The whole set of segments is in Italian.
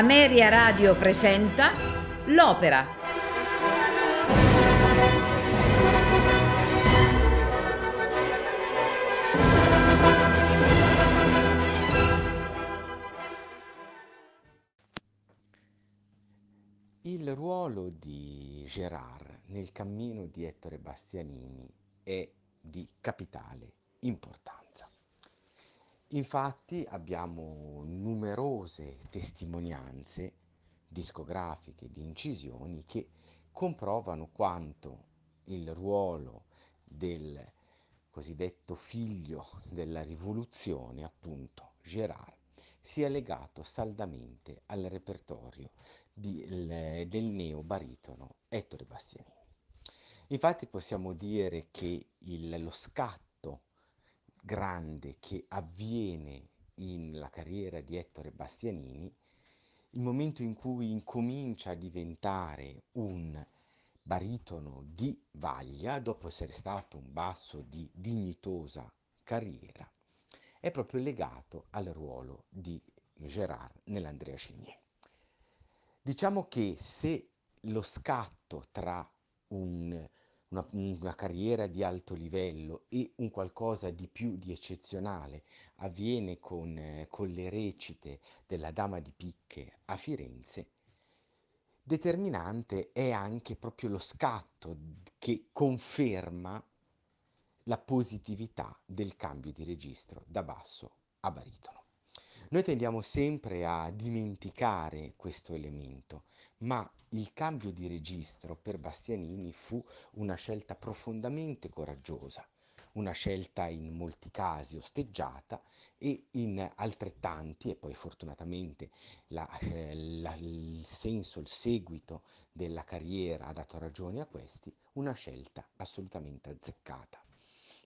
Ameria Radio presenta L'Opera. Il ruolo di Gérard nel cammino di Ettore Bastianini è di capitale importanza. Infatti abbiamo numerose testimonianze discografiche di incisioni che comprovano quanto il ruolo del cosiddetto figlio della rivoluzione, appunto Gérard, sia legato saldamente al repertorio di, del neo-baritono Ettore Bastianini. Infatti possiamo dire che il, lo scatto grande che avviene nella carriera di Ettore Bastianini, il momento in cui incomincia a diventare un baritono di vaglia, dopo essere stato un basso di dignitosa carriera, è proprio legato al ruolo di Gérard nell'Andrea Chenier. Diciamo che se lo scatto tra un una, una, carriera di alto livello e un qualcosa di più di eccezionale avviene con, eh, con le recite della Dama di Picche a Firenze, determinante è anche proprio lo scatto che conferma la positività del cambio di registro da basso a baritono. Noi tendiamo sempre a dimenticare questo elemento, ma il cambio di registro per Bastianini fu una scelta profondamente coraggiosa, una scelta in molti casi osteggiata e in altrettanti, e poi fortunatamente la, eh, la, il senso, il seguito della carriera ha dato ragione a questi, una scelta assolutamente azzeccata.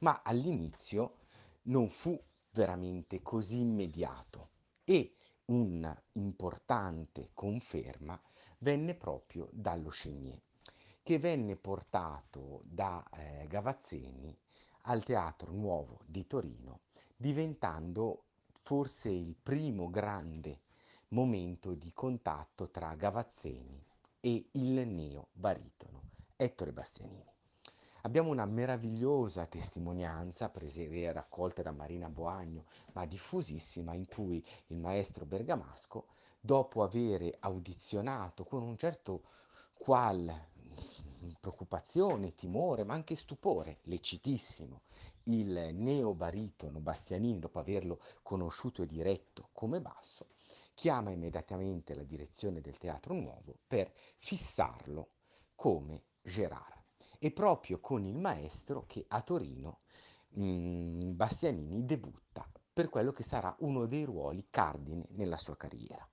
Ma all'inizio non fu veramente così immediato e un'importante conferma venne proprio dallo Chenier, che venne portato da eh, Gavazzeni al Teatro Nuovo di Torino, diventando forse il primo grande momento di contatto tra Gavazzeni e il neo baritono Ettore Bastianini. Abbiamo una meravigliosa testimonianza, prese, raccolta da Marina Boagno, ma diffusissima, in cui il maestro bergamasco, dopo aver audizionato con un certo qual preoccupazione, timore, ma anche stupore, lecitissimo, il neobaritono Bastianini, dopo averlo conosciuto e diretto come basso, chiama immediatamente la direzione del Teatro Nuovo per fissarlo come Gerard e proprio con il maestro che a Torino mh, mm, Bastianini debutta per quello che sarà uno dei ruoli cardine nella sua carriera.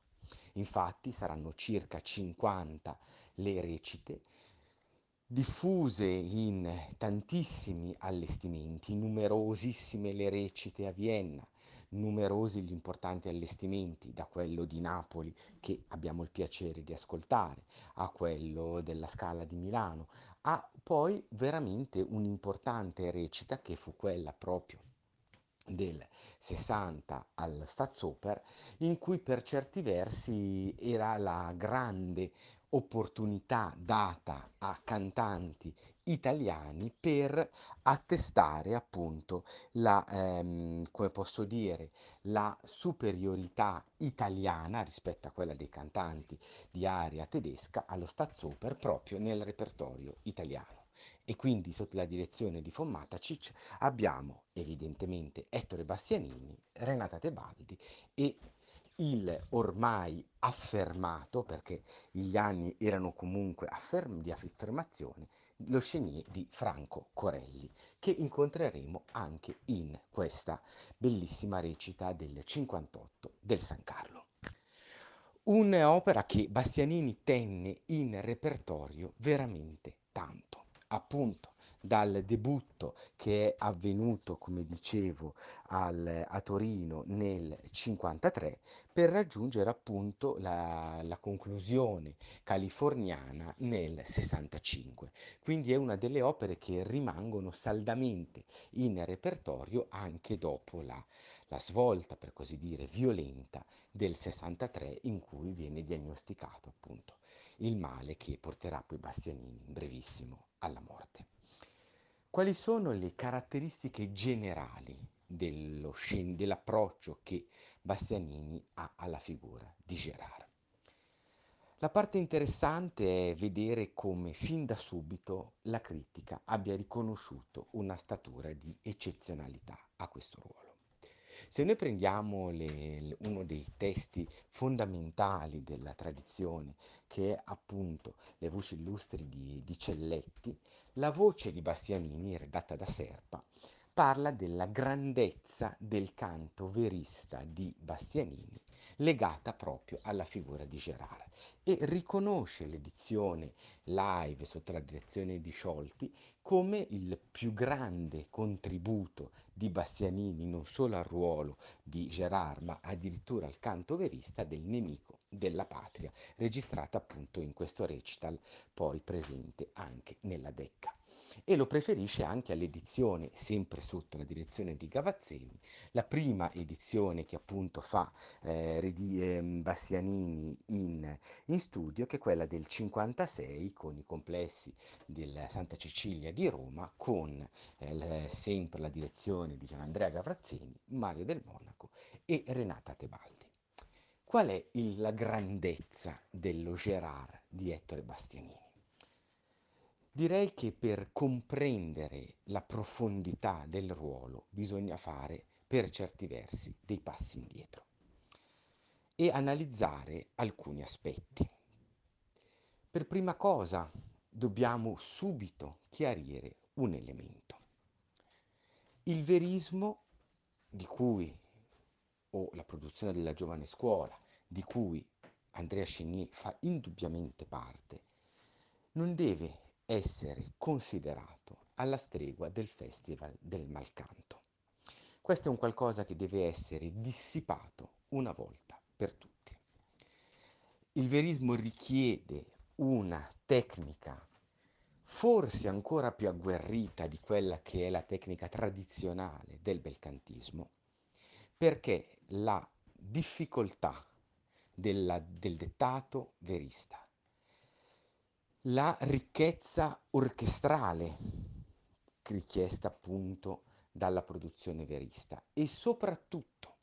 Infatti saranno circa 50 le recite diffuse in tantissimi allestimenti, numerosissime le recite a Vienna, numerosi gli importanti allestimenti, da quello di Napoli che abbiamo il piacere di ascoltare, a quello della Scala di Milano, a poi veramente un'importante recita che fu quella proprio del 60 al Staatsoper in cui per certi versi era la grande opportunità data a cantanti italiani per attestare appunto la, ehm, come posso dire, la superiorità italiana rispetto a quella dei cantanti di aria tedesca allo Staatsoper proprio nel repertorio italiano. E quindi sotto la direzione di Fommatacic abbiamo evidentemente Ettore Bastianini, Renata Tebaldi e il ormai affermato, perché gli anni erano comunque afferm- di affermazione, lo Chenier di Franco Corelli, che incontreremo anche in questa bellissima recita del 58 del San Carlo. Un'opera che Bastianini tenne in repertorio veramente tanto, appunto dal debutto che è avvenuto, come dicevo, al, a Torino nel 1953 per raggiungere appunto la, la conclusione californiana nel 65. Quindi è una delle opere che rimangono saldamente in repertorio anche dopo la, la svolta, per così dire, violenta del 63 in cui viene diagnosticato appunto il male che porterà poi Bastianini in brevissimo alla morte. Quali sono le caratteristiche generali dello, dell'approccio che Bastianini ha alla figura di Gerard? La parte interessante è vedere come fin da subito la critica abbia riconosciuto una statura di eccezionalità a questo ruolo. Se noi prendiamo le, uno dei testi fondamentali della tradizione, che è appunto Le voci illustri di, di Celletti, la voce di Bastianini, redatta da Serpa, parla della grandezza del canto verista di Bastianini legata proprio alla figura di Gerard e riconosce l'edizione live sotto la direzione di Sciolti come il più grande contributo di Bastianini non solo al ruolo di Gerard ma addirittura al canto verista del nemico della patria registrata appunto in questo recital poi presente anche nella Decca e lo preferisce anche all'edizione sempre sotto la direzione di Gavazzeni, la prima edizione che appunto fa eh, eh, Bastianini in, in, studio, che è quella del 56 con i complessi del Santa Cecilia di Roma, con eh, sempre la direzione di Gianandrea Gavazzeni, Mario del Monaco e Renata Tebaldi. Qual è il, la grandezza dello Gerard di Ettore Bastianini? Direi che per comprendere la profondità del ruolo bisogna fare, per certi versi, dei passi indietro e analizzare alcuni aspetti. Per prima cosa dobbiamo subito chiarire un elemento. Il verismo di cui, o la produzione della giovane scuola, di cui Andrea Chenier fa indubbiamente parte, non deve essere considerato alla stregua del Festival del Malcanto. Questo è un qualcosa che deve essere dissipato una volta per tutti. Il verismo richiede una tecnica forse ancora più agguerrita di quella che è la tecnica tradizionale del belcantismo, perché la difficoltà della, del dettato verista la ricchezza orchestrale richiesta appunto dalla produzione verista e soprattutto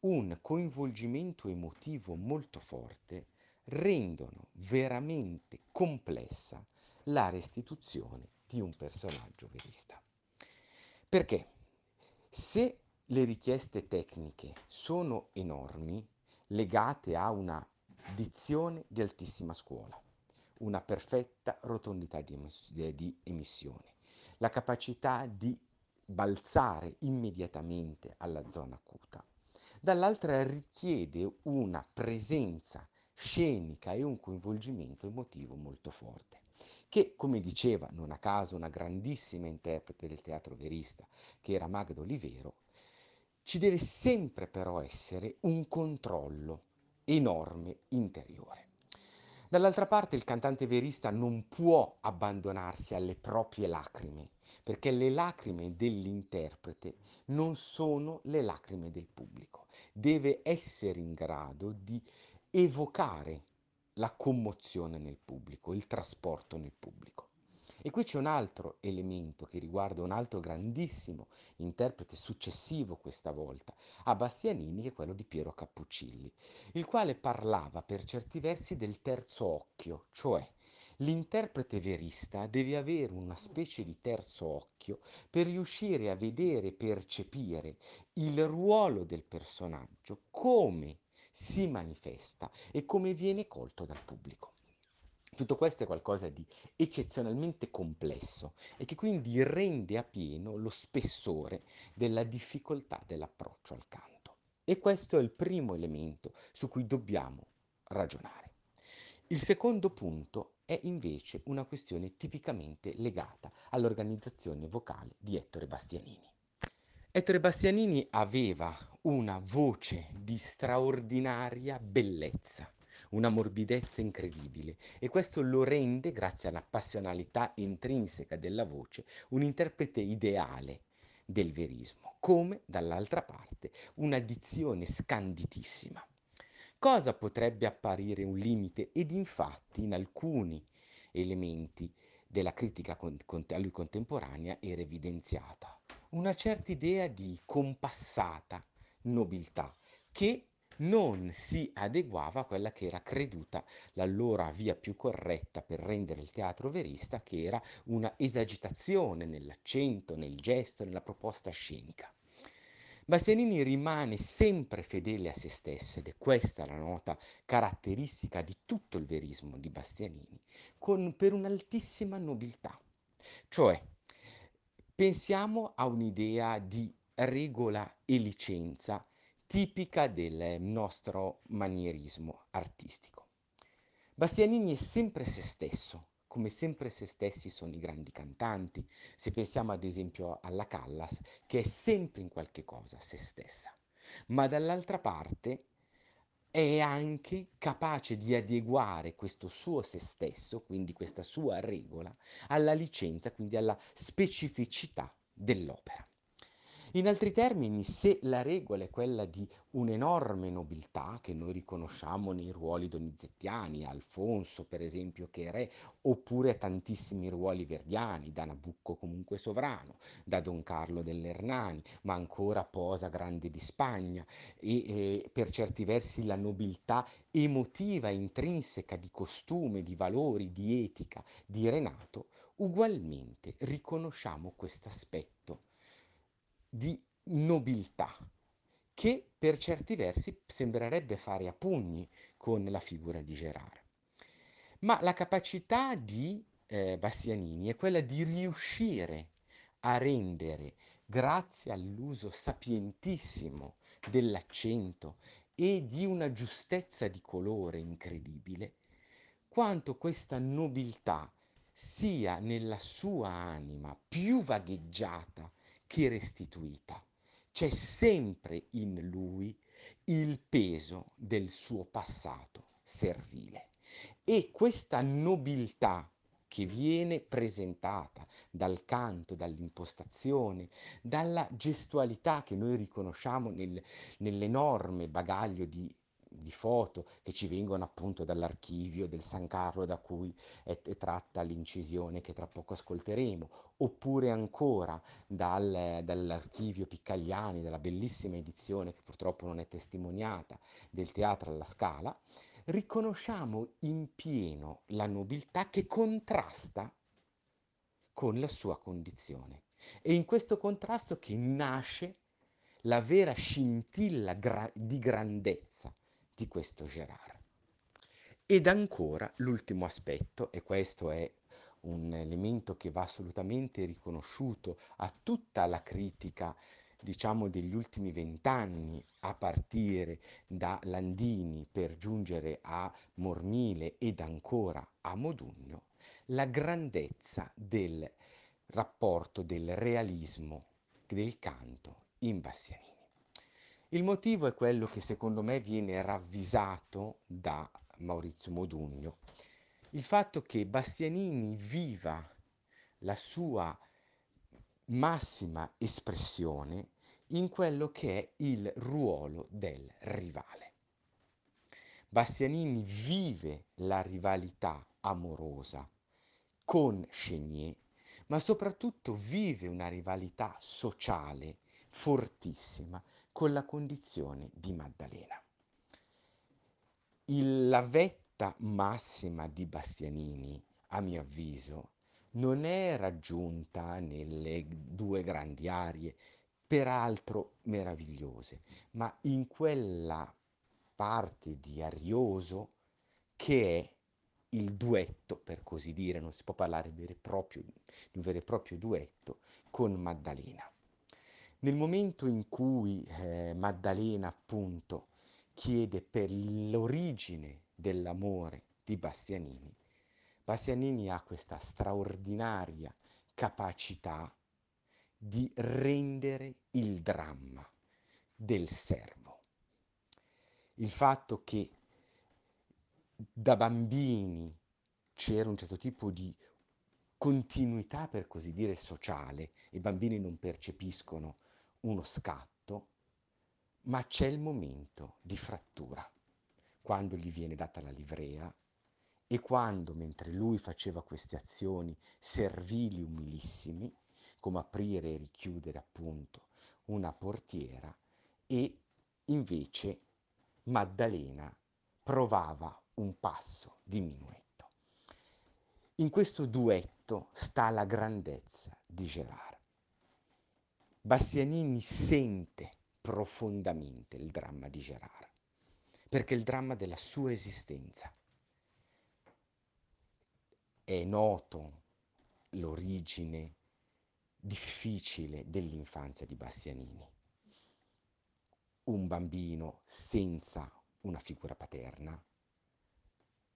un coinvolgimento emotivo molto forte rendono veramente complessa la restituzione di un personaggio verista. Perché se le richieste tecniche sono enormi, legate a una dizione di altissima scuola, una perfetta rotondità di, emiss- di emissione, la capacità di balzare immediatamente alla zona acuta. Dall'altra richiede una presenza scenica e un coinvolgimento emotivo molto forte, che, come diceva non a caso una grandissima interprete del teatro verista, che era Magda Olivero, ci deve sempre però essere un controllo enorme interiore. Dall'altra parte il cantante verista non può abbandonarsi alle proprie lacrime, perché le lacrime dell'interprete non sono le lacrime del pubblico. Deve essere in grado di evocare la commozione nel pubblico, il trasporto nel pubblico. E qui c'è un altro elemento che riguarda un altro grandissimo interprete successivo questa volta a Bastianini, che è quello di Piero Cappuccilli, il quale parlava per certi versi del terzo occhio, cioè L'interprete verista deve avere una specie di terzo occhio per riuscire a vedere e percepire il ruolo del personaggio, come si manifesta e come viene colto dal pubblico. Tutto questo è qualcosa di eccezionalmente complesso e che quindi rende a pieno lo spessore della difficoltà dell'approccio al canto. E questo è il primo elemento su cui dobbiamo ragionare. Il secondo punto è invece una questione tipicamente legata all'organizzazione vocale di Ettore Bastianini. Ettore Bastianini aveva una voce di straordinaria bellezza una morbidezza incredibile e questo lo rende, grazie alla passionalità intrinseca della voce, un interprete ideale del verismo. come dall'altra parte una dizione scanditissima. Cosa potrebbe apparire un limite? Ed infatti in alcuni elementi della critica a lui contemporanea era evidenziata una certa idea di compassata nobiltà che non si adeguava a quella che era creduta l'allora via più corretta per rendere il teatro verista, che era una esagitazione nell'accento, nel gesto, nella proposta scenica. Bastianini rimane sempre fedele a se stesso ed è questa la nota caratteristica di tutto il verismo di Bastianini, con, per un'altissima nobiltà. Cioè, pensiamo a un'idea di regola e licenza tipica del nostro manierismo artistico. Bastianini è sempre se stesso, come sempre se stessi sono i grandi cantanti, se pensiamo ad esempio alla Callas, che è sempre in qualche cosa se stessa, ma dall'altra parte è anche capace di adeguare questo suo se stesso, quindi questa sua regola, alla licenza, quindi alla specificità dell'opera. In altri termini, se la regola è quella di un'enorme nobiltà che noi riconosciamo nei ruoli donizettiani, Alfonso per esempio che è re, oppure tantissimi ruoli verdiani, da Nabucco comunque sovrano, da Don Carlo dell'Ernani, ma ancora Posa grande di Spagna. E eh, per certi versi la nobiltà emotiva, intrinseca di costume, di valori, di etica di Renato, ugualmente riconosciamo questo aspetto di nobiltà che per certi versi sembrerebbe fare a pugni con la figura di Gerard. Ma la capacità di eh, Bastianini è quella di riuscire a rendere, grazie all'uso sapientissimo dell'accento e di una giustezza di colore incredibile, quanto questa nobiltà sia nella sua anima più vagheggiata che restituita. C'è sempre in lui il peso del suo passato servile. E questa nobiltà che viene presentata dal canto, dall'impostazione, dalla gestualità che noi riconosciamo nel, nell'enorme bagaglio di di foto che ci vengono appunto dall'archivio del San Carlo da cui è, è tratta l'incisione che tra poco ascolteremo, oppure ancora dal, dall'archivio Piccagliani, della bellissima edizione che purtroppo non è testimoniata del Teatro alla Scala, riconosciamo in pieno la nobiltà che contrasta con la sua condizione. E in questo contrasto che nasce la vera scintilla gra- di grandezza di questo Gerard. Ed ancora l'ultimo aspetto, e questo è un elemento che va assolutamente riconosciuto a tutta la critica diciamo degli ultimi vent'anni a partire da Landini per giungere a Mormile ed ancora a Modugno, la grandezza del rapporto del realismo del canto in Bastianini. Il motivo è quello che secondo me viene ravvisato da Maurizio Modugno, il fatto che Bastianini viva la sua massima espressione in quello che è il ruolo del rivale. Bastianini vive la rivalità amorosa con Chenier, ma soprattutto vive una rivalità sociale fortissima con la condizione di Maddalena. Il, la vetta massima di Bastianini, a mio avviso, non è raggiunta nelle due grandi arie, peraltro meravigliose, ma in quella parte di Arioso che è il duetto, per così dire, non si può parlare di un vero e proprio duetto, con Maddalena. Nel momento in cui eh, Maddalena appunto chiede per l'origine dell'amore di Bastianini, Bastianini ha questa straordinaria capacità di rendere il dramma del servo. Il fatto che da bambini c'era un certo tipo di continuità, per così dire, sociale, i bambini non percepiscono uno scatto, ma c'è il momento di frattura, quando gli viene data la livrea e quando, mentre lui faceva queste azioni servili, umilissimi, come aprire e richiudere appunto una portiera, e invece Maddalena provava un passo di minuetto. In questo duetto sta la grandezza di Gerard. Bastianini sente profondamente il dramma di Gerard, perché il dramma della sua esistenza. È noto l'origine difficile dell'infanzia di Bastianini. Un bambino senza una figura paterna,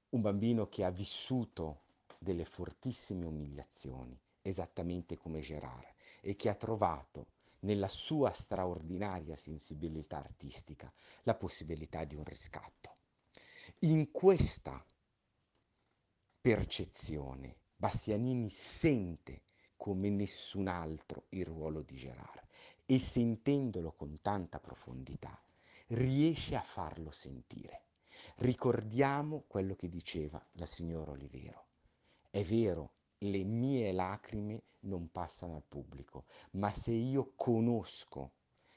un bambino che ha vissuto delle fortissime umiliazioni, esattamente come Gerard, e che ha trovato nella sua straordinaria sensibilità artistica la possibilità di un riscatto. In questa percezione Bastianini sente come nessun altro il ruolo di Gerard e sentendolo con tanta profondità riesce a farlo sentire. Ricordiamo quello che diceva la signora Olivero. È vero, le mie lacrime non passano al pubblico, ma se io conosco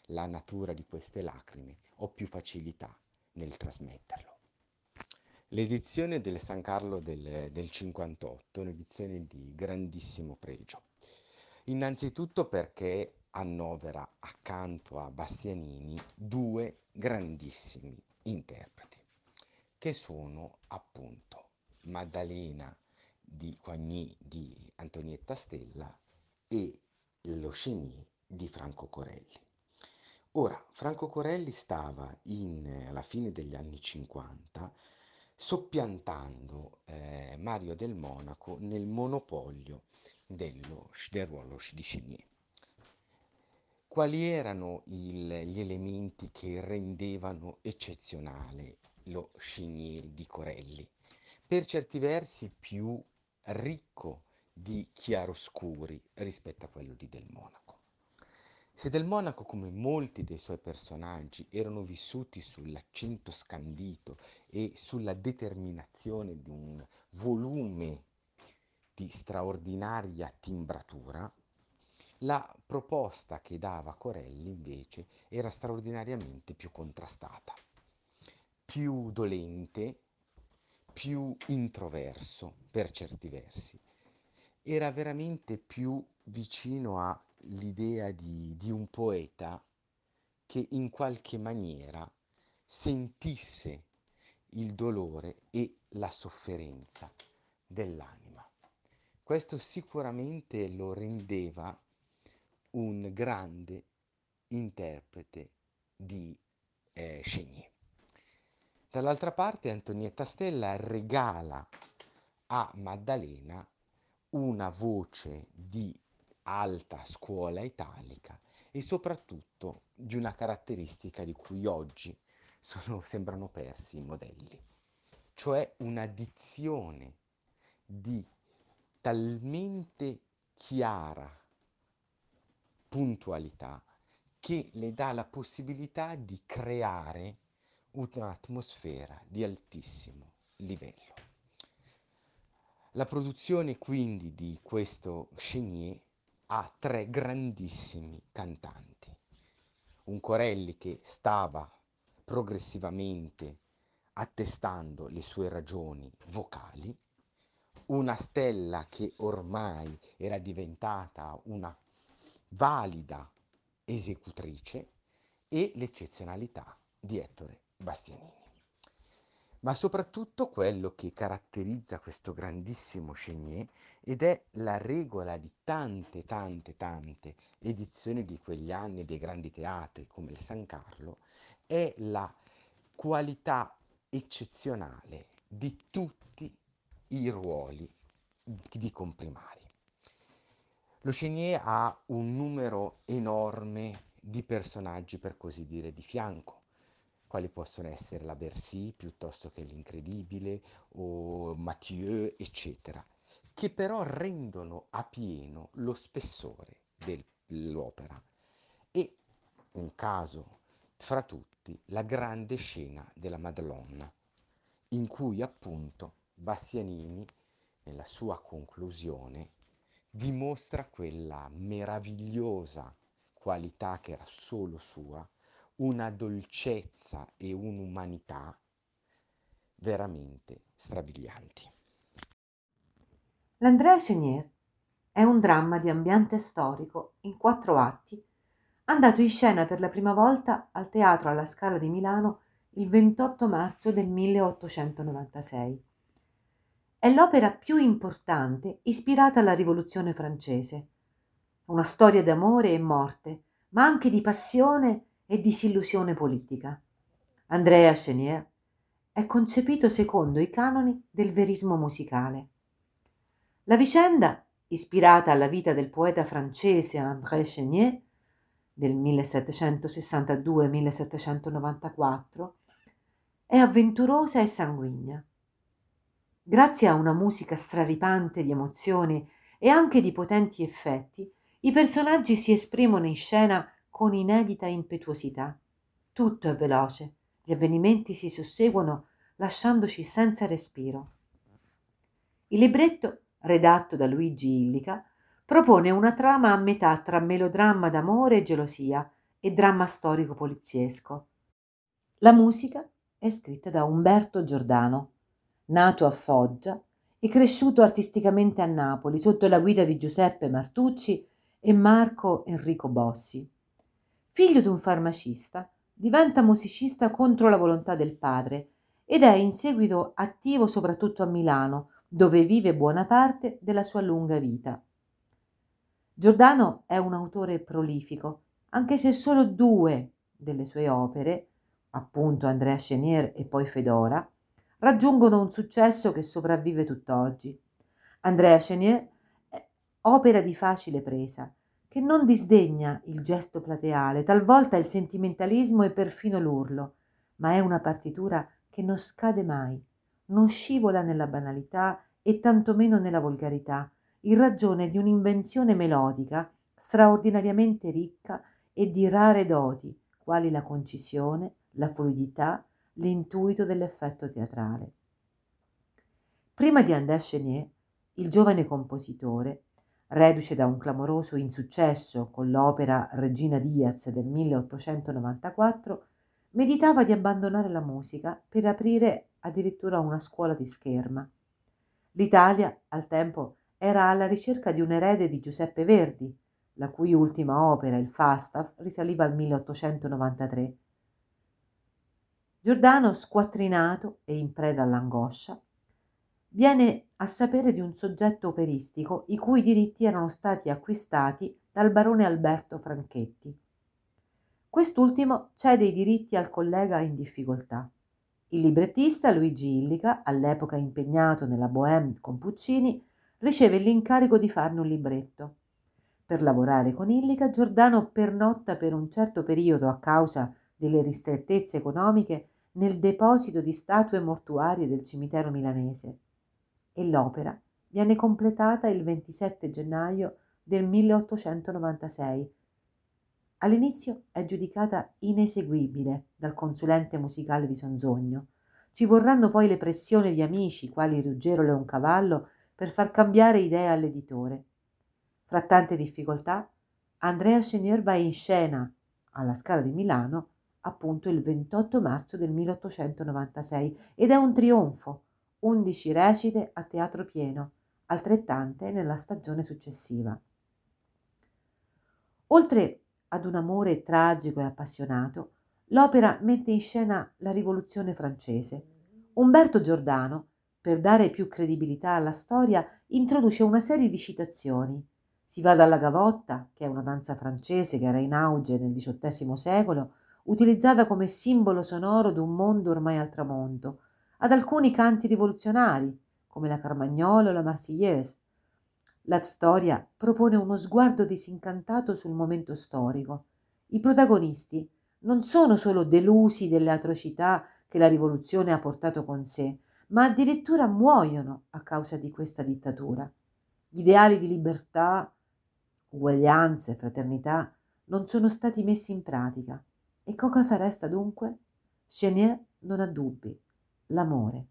la natura di queste lacrime, ho più facilità nel trasmetterlo. L'edizione del San Carlo del, del 58 è un'edizione di grandissimo pregio. Innanzitutto perché annovera accanto a Bastianini due grandissimi interpreti, che sono appunto Maddalena di Coigny di Antonietta Stella e lo Chenier di Franco Corelli. Ora, Franco Corelli stava in, alla fine degli anni 50 soppiantando eh, Mario del Monaco nel monopolio dello, del ruolo di Chenier. Quali erano il, gli elementi che rendevano eccezionale lo Chenier di Corelli? Per certi versi più ricco di chiaroscuri rispetto a quello di Del Monaco. Se Del Monaco, come molti dei suoi personaggi, erano vissuti sull'accento scandito e sulla determinazione di un volume di straordinaria timbratura, la proposta che dava Corelli invece era straordinariamente più contrastata, più dolente, più introverso per certi versi. Era veramente più vicino all'idea di, di un poeta che in qualche maniera sentisse il dolore e la sofferenza dell'anima. Questo sicuramente lo rendeva un grande interprete di eh, Chenier. Dall'altra parte Antonietta Stella regala a Maddalena una voce di alta scuola italica e soprattutto di una caratteristica di cui oggi sono, sembrano persi i modelli, cioè una dizione di talmente chiara puntualità che le dà la possibilità di creare un'atmosfera di altissimo livello. La produzione quindi di questo Chenier ha tre grandissimi cantanti. Un Corelli che stava progressivamente attestando le sue ragioni vocali, una stella che ormai era diventata una valida esecutrice e l'eccezionalità di Ettore Bastianini. Ma soprattutto quello che caratterizza questo grandissimo Chenier ed è la regola di tante, tante, tante edizioni di quegli anni dei grandi teatri come il San Carlo, è la qualità eccezionale di tutti i ruoli di comprimari. Lo Chenier ha un numero enorme di personaggi, per così dire, di fianco quali possono essere la Bercy piuttosto che l'Incredibile o Mathieu, eccetera, che però rendono a pieno lo spessore dell'opera. E un caso fra tutti, la grande scena della Madonna, in cui appunto Bastianini, nella sua conclusione, dimostra quella meravigliosa qualità che era solo sua, una dolcezza e un'umanità veramente strabilianti. L'Andrea Chenier è un dramma di ambiente storico in quattro atti, andato in scena per la prima volta al Teatro alla Scala di Milano il 28 marzo del 1896. È l'opera più importante ispirata alla Rivoluzione francese. Una storia d'amore e morte, ma anche di passione e disillusione politica. Andrea Chenier è concepito secondo i canoni del verismo musicale. La vicenda, ispirata alla vita del poeta francese André Chenier del 1762-1794, è avventurosa e sanguigna. Grazie a una musica straripante di emozioni e anche di potenti effetti, i personaggi si esprimono in scena con inedita impetuosità. Tutto è veloce, gli avvenimenti si susseguono lasciandoci senza respiro. Il libretto, redatto da Luigi Illica, propone una trama a metà tra melodramma d'amore e gelosia e dramma storico poliziesco. La musica è scritta da Umberto Giordano, nato a Foggia e cresciuto artisticamente a Napoli sotto la guida di Giuseppe Martucci e Marco Enrico Bossi. Figlio di un farmacista, diventa musicista contro la volontà del padre ed è in seguito attivo soprattutto a Milano, dove vive buona parte della sua lunga vita. Giordano è un autore prolifico, anche se solo due delle sue opere, appunto Andrea Chenier e poi Fedora, raggiungono un successo che sopravvive tutt'oggi. Andrea Chenier opera di facile presa, che non disdegna il gesto plateale, talvolta il sentimentalismo e perfino l'urlo, ma è una partitura che non scade mai, non scivola nella banalità e tantomeno nella volgarità, in ragione di un'invenzione melodica straordinariamente ricca e di rare doti, quali la concisione, la fluidità, l'intuito dell'effetto teatrale. Prima di André Chenier, il giovane compositore reduce da un clamoroso insuccesso con l'opera Regina Diaz del 1894, meditava di abbandonare la musica per aprire addirittura una scuola di scherma. L'Italia, al tempo, era alla ricerca di un erede di Giuseppe Verdi, la cui ultima opera, il Falstaff, risaliva al 1893. Giordano, squattrinato e in preda all'angoscia, viene a sapere di un soggetto operistico i cui diritti erano stati acquistati dal barone Alberto Franchetti. Quest'ultimo cede i diritti al collega in difficoltà. Il librettista Luigi Illica, all'epoca impegnato nella Bohème con Puccini, riceve l'incarico di farne un libretto. Per lavorare con Illica, Giordano pernotta per un certo periodo a causa delle ristrettezze economiche nel deposito di statue mortuarie del cimitero milanese e l'opera viene completata il 27 gennaio del 1896. All'inizio è giudicata ineseguibile dal consulente musicale di Sonzogno. Ci vorranno poi le pressioni di amici, quali Ruggero Leoncavallo, per far cambiare idea all'editore. Fra tante difficoltà, Andrea Chenier va in scena alla Scala di Milano appunto il 28 marzo del 1896 ed è un trionfo 11 recite a teatro pieno, altrettante nella stagione successiva. Oltre ad un amore tragico e appassionato, l'opera mette in scena la rivoluzione francese. Umberto Giordano, per dare più credibilità alla storia, introduce una serie di citazioni. Si va dalla gavotta, che è una danza francese che era in auge nel XVIII secolo, utilizzata come simbolo sonoro di un mondo ormai al tramonto, ad alcuni canti rivoluzionari, come la Carmagnole o la Marseillaise. La storia propone uno sguardo disincantato sul momento storico. I protagonisti non sono solo delusi delle atrocità che la rivoluzione ha portato con sé, ma addirittura muoiono a causa di questa dittatura. Gli ideali di libertà, uguaglianza e fraternità non sono stati messi in pratica. E cosa resta dunque? Chenier non ha dubbi, l'amore.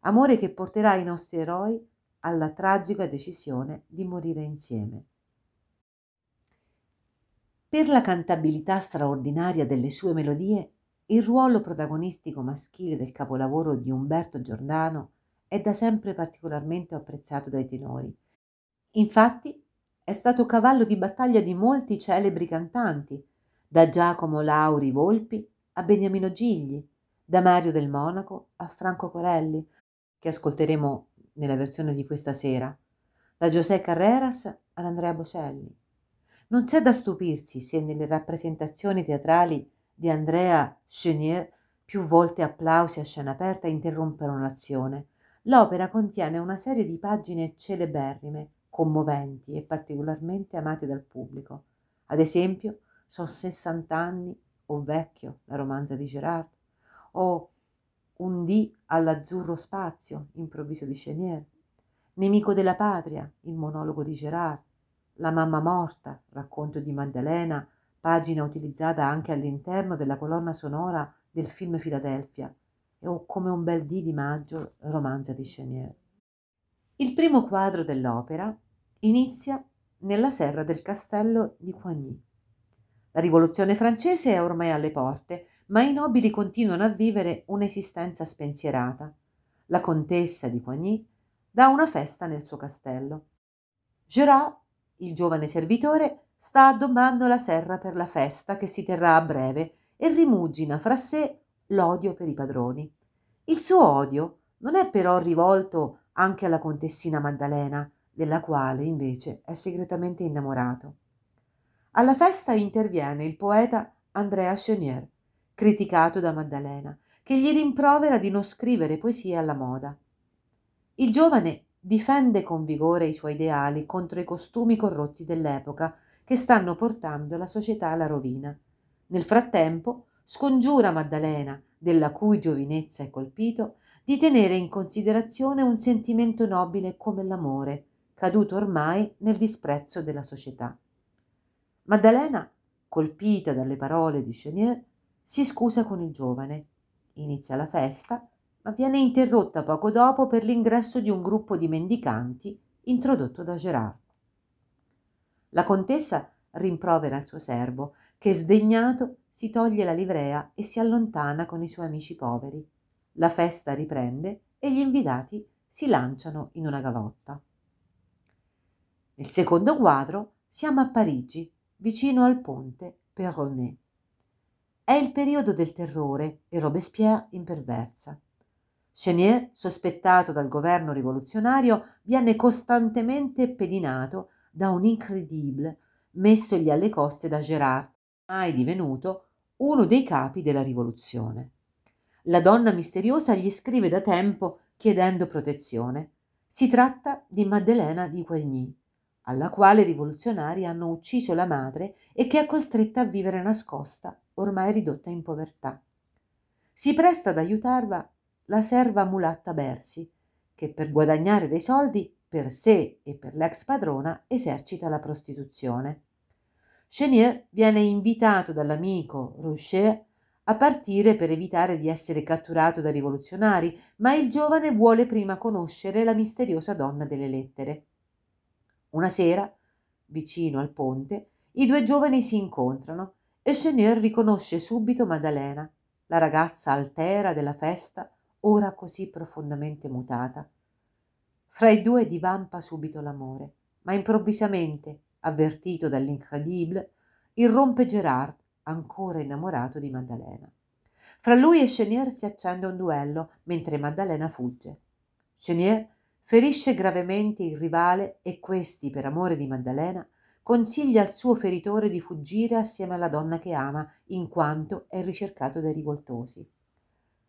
Amore che porterà i nostri eroi alla tragica decisione di morire insieme. Per la cantabilità straordinaria delle sue melodie, il ruolo protagonistico maschile del capolavoro di Umberto Giordano è da sempre particolarmente apprezzato dai tenori. Infatti, è stato cavallo di battaglia di molti celebri cantanti, da Giacomo Lauri Volpi a Beniamino Gigli, da Mario del Monaco a Franco Corelli, che ascolteremo nella versione di questa sera, da José Carreras ad Andrea Bocelli. Non c'è da stupirsi se nelle rappresentazioni teatrali di Andrea Chenier più volte applausi a scena aperta interrompono l'azione. L'opera contiene una serie di pagine celeberrime, commoventi e particolarmente amate dal pubblico. Ad esempio, Sono 60 anni o Vecchio, la romanza di Gerard, o Un dì all'azzurro spazio, improvviso di Chenier, Nemico della patria, il monologo di Gerard, la mamma morta, racconto di Maddalena, pagina utilizzata anche all'interno della colonna sonora del film Filadelfia, o come un bel dì di maggio, romanza di Chenier. Il primo quadro dell'opera inizia nella serra del castello di Coigny. La rivoluzione francese è ormai alle porte, ma i nobili continuano a vivere un'esistenza spensierata. La contessa di Coigny dà una festa nel suo castello. Gerard il giovane servitore sta addobbando la serra per la festa che si terrà a breve e rimugina fra sé l'odio per i padroni. Il suo odio non è però rivolto anche alla contessina Maddalena, della quale invece è segretamente innamorato. Alla festa interviene il poeta Andrea Chenier, criticato da Maddalena, che gli rimprovera di non scrivere poesie alla moda. Il giovane difende con vigore i suoi ideali contro i costumi corrotti dell'epoca che stanno portando la società alla rovina. Nel frattempo scongiura Maddalena, della cui giovinezza è colpito, di tenere in considerazione un sentimento nobile come l'amore, caduto ormai nel disprezzo della società. Maddalena, colpita dalle parole di Chenier, si scusa con il giovane, inizia la festa ma viene interrotta poco dopo per l'ingresso di un gruppo di mendicanti introdotto da Gerard. La contessa rimprovera il suo servo, che sdegnato si toglie la livrea e si allontana con i suoi amici poveri. La festa riprende e gli invitati si lanciano in una gavotta. Nel secondo quadro siamo a Parigi, vicino al ponte Perronnet. È il periodo del terrore e Robespierre imperversa. Chenier, sospettato dal governo rivoluzionario, viene costantemente pedinato da un incredibile messogli alle coste da Gérard, mai divenuto uno dei capi della rivoluzione. La donna misteriosa gli scrive da tempo chiedendo protezione. Si tratta di Maddelena di Coigny, alla quale i rivoluzionari hanno ucciso la madre e che è costretta a vivere nascosta, ormai ridotta in povertà. Si presta ad aiutarla la serva mulatta Bersi, che per guadagnare dei soldi per sé e per l'ex padrona esercita la prostituzione. Chenier viene invitato dall'amico Roucher a partire per evitare di essere catturato dai rivoluzionari, ma il giovane vuole prima conoscere la misteriosa donna delle lettere. Una sera, vicino al ponte, i due giovani si incontrano e Chenier riconosce subito Maddalena, la ragazza altera della festa ora così profondamente mutata. Fra i due divampa subito l'amore, ma improvvisamente, avvertito dall'incredibile, irrompe Gerard, ancora innamorato di Maddalena. Fra lui e Chenier si accende un duello mentre Maddalena fugge. Chenier ferisce gravemente il rivale e questi, per amore di Maddalena, consiglia al suo feritore di fuggire assieme alla donna che ama, in quanto è ricercato dai rivoltosi.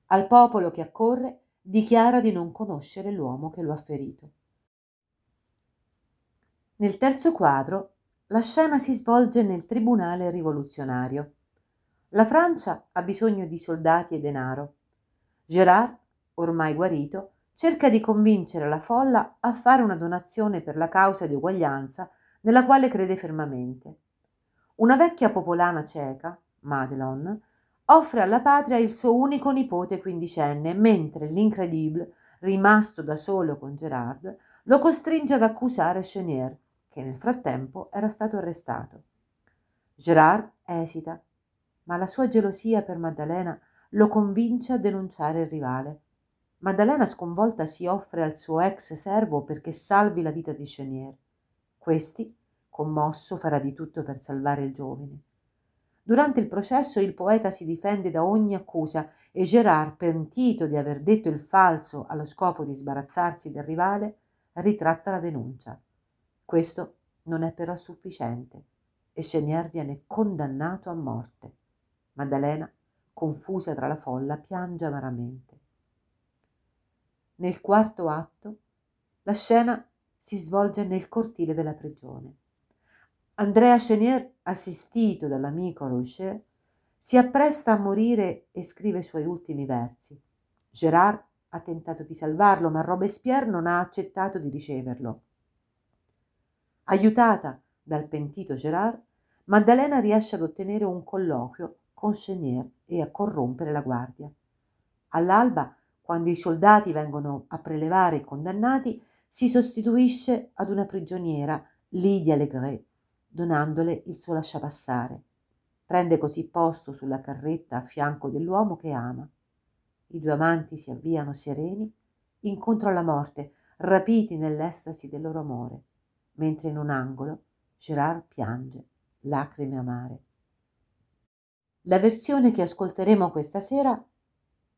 Al popolo che accorre dichiara di non conoscere l'uomo che lo ha ferito. Nel terzo quadro la scena si svolge nel tribunale rivoluzionario. La Francia ha bisogno di soldati e denaro. Gérard, ormai guarito, cerca di convincere la folla a fare una donazione per la causa di uguaglianza nella quale crede fermamente. una vecchia popolana cieca, Madelon, offre alla patria il suo unico nipote quindicenne, mentre l'incredibile, rimasto da solo con Gerard, lo costringe ad accusare Chenier, che nel frattempo era stato arrestato. Gerard esita, ma la sua gelosia per Maddalena lo convince a denunciare il rivale. Maddalena sconvolta si offre al suo ex servo perché salvi la vita di Chenier. Questi commosso, farà di tutto per salvare il giovane. Durante il processo il poeta si difende da ogni accusa e Gerard, pentito di aver detto il falso allo scopo di sbarazzarsi del rivale, ritratta la denuncia. Questo non è però sufficiente e Chenier viene condannato a morte. Maddalena, confusa tra la folla, piange amaramente. Nel quarto atto la scena si svolge nel cortile della prigione. Andrea Chenier, assistito dall'amico Rocher, si appresta a morire e scrive i suoi ultimi versi. Gérard ha tentato di salvarlo, ma Robespierre non ha accettato di riceverlo. Aiutata dal pentito Gérard, Maddalena riesce ad ottenere un colloquio con Chenier e a corrompere la guardia. All'alba, quando i soldati vengono a prelevare i condannati, si sostituisce ad una prigioniera, Lydia Legret, donandole il suo lasciapassare. Prende così posto sulla carretta a fianco dell'uomo che ama. I due amanti si avviano sereni incontro alla morte, rapiti nell'estasi del loro amore, mentre in un angolo Gerard piange, lacrime amare. La versione che ascolteremo questa sera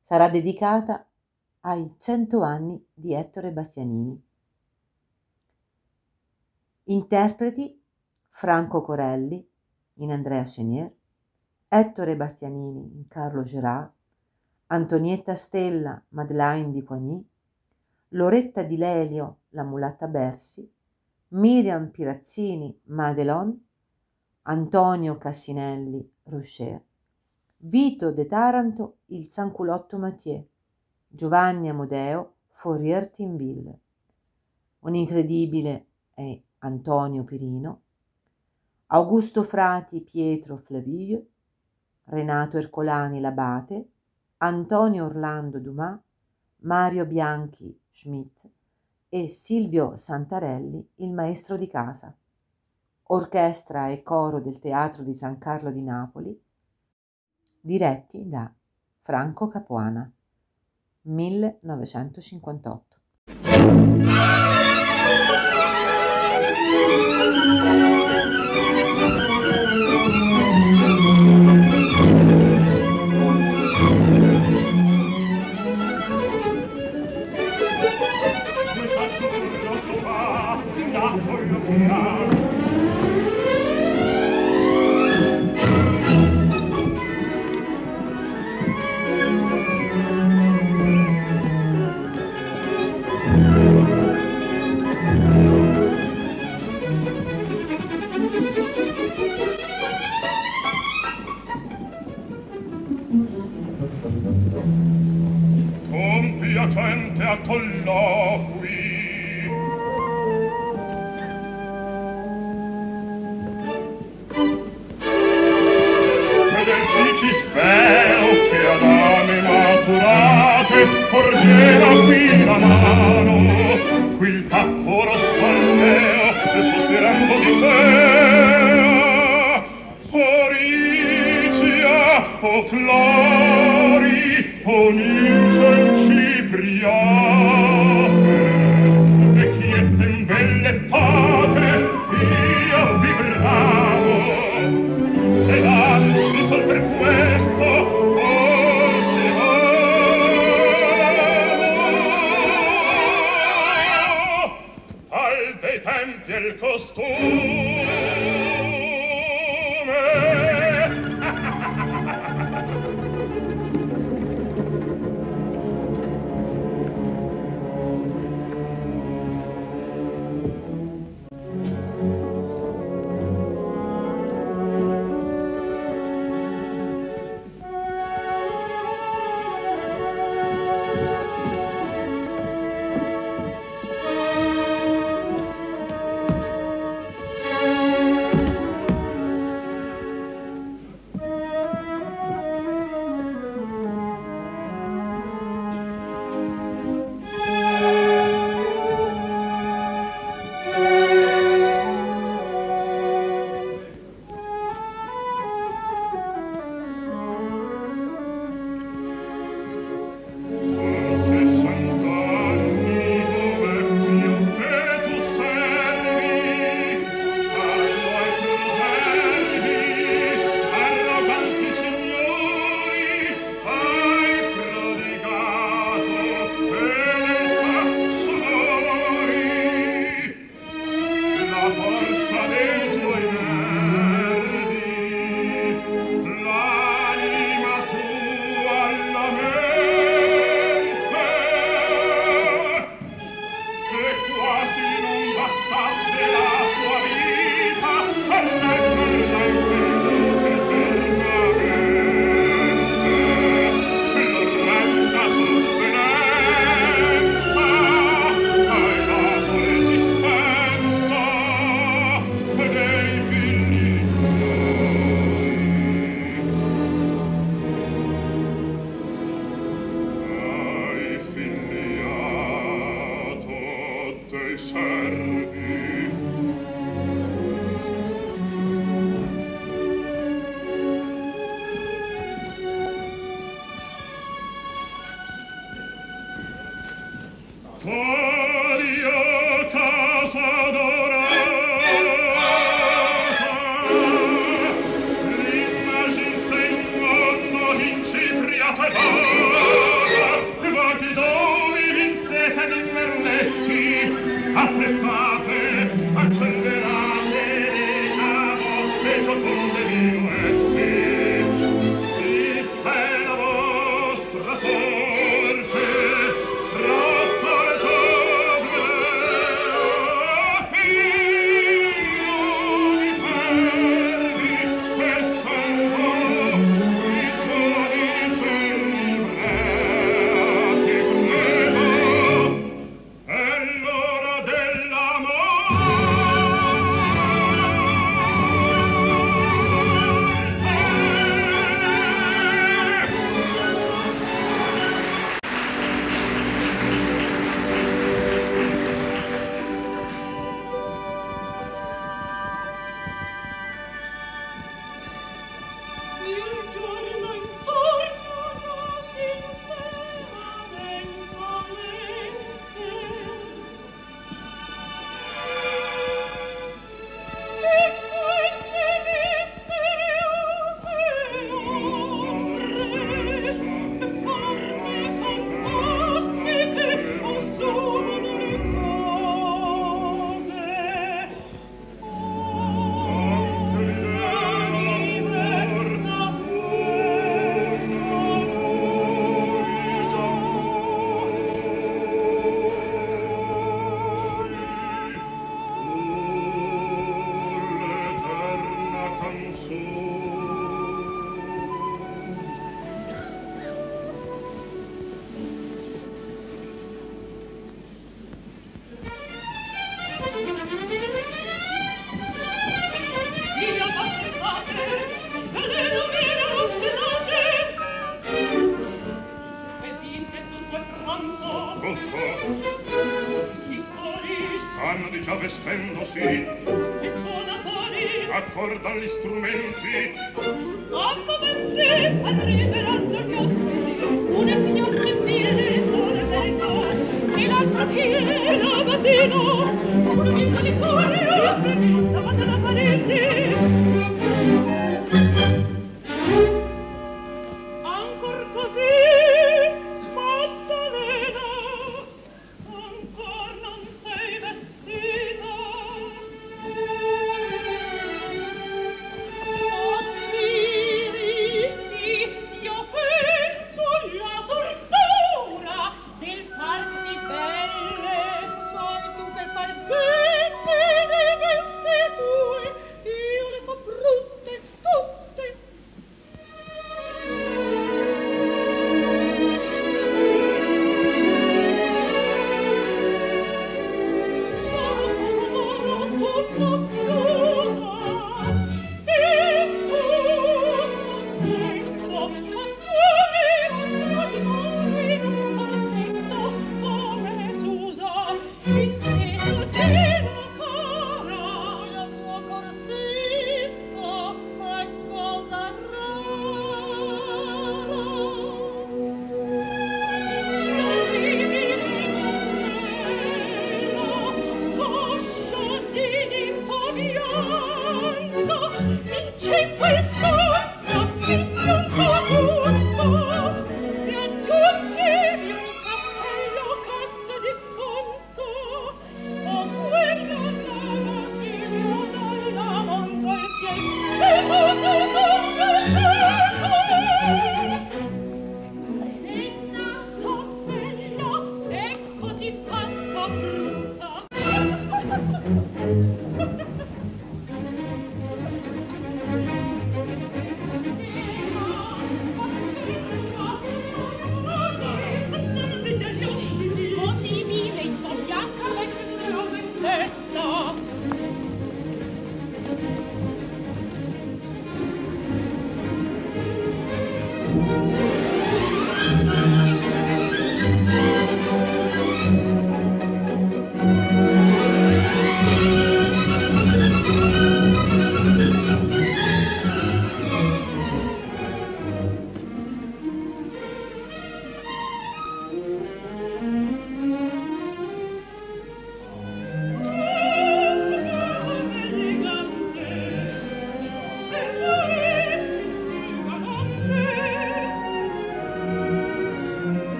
sarà dedicata ai cento anni di Ettore Bastianini. Interpreti Franco Corelli in Andrea Chenier, Ettore Bastianini in Carlo Gerard, Antonietta Stella Madeleine di Poigny, Loretta Di Lelio la mulatta Bersi, Miriam Pirazzini Madelon, Antonio Cassinelli Rocher, Vito De Taranto il Sanculotto Mathieu, Giovanni Amodeo Fourier Tinville. Un incredibile è Antonio Pirino, Augusto Frati Pietro Flavio, Renato Ercolani Labate, Antonio Orlando Dumas, Mario Bianchi Schmidt e Silvio Santarelli il maestro di casa. Orchestra e coro del Teatro di San Carlo di Napoli, diretti da Franco Capuana, 1958. colloqui Medelfici spero che ad ame maturate porgeva qui la mano. Qui il tappo rosso al neo e sospirando di fea Oricia o Clori o oh Nigel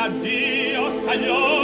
l'addio scagliò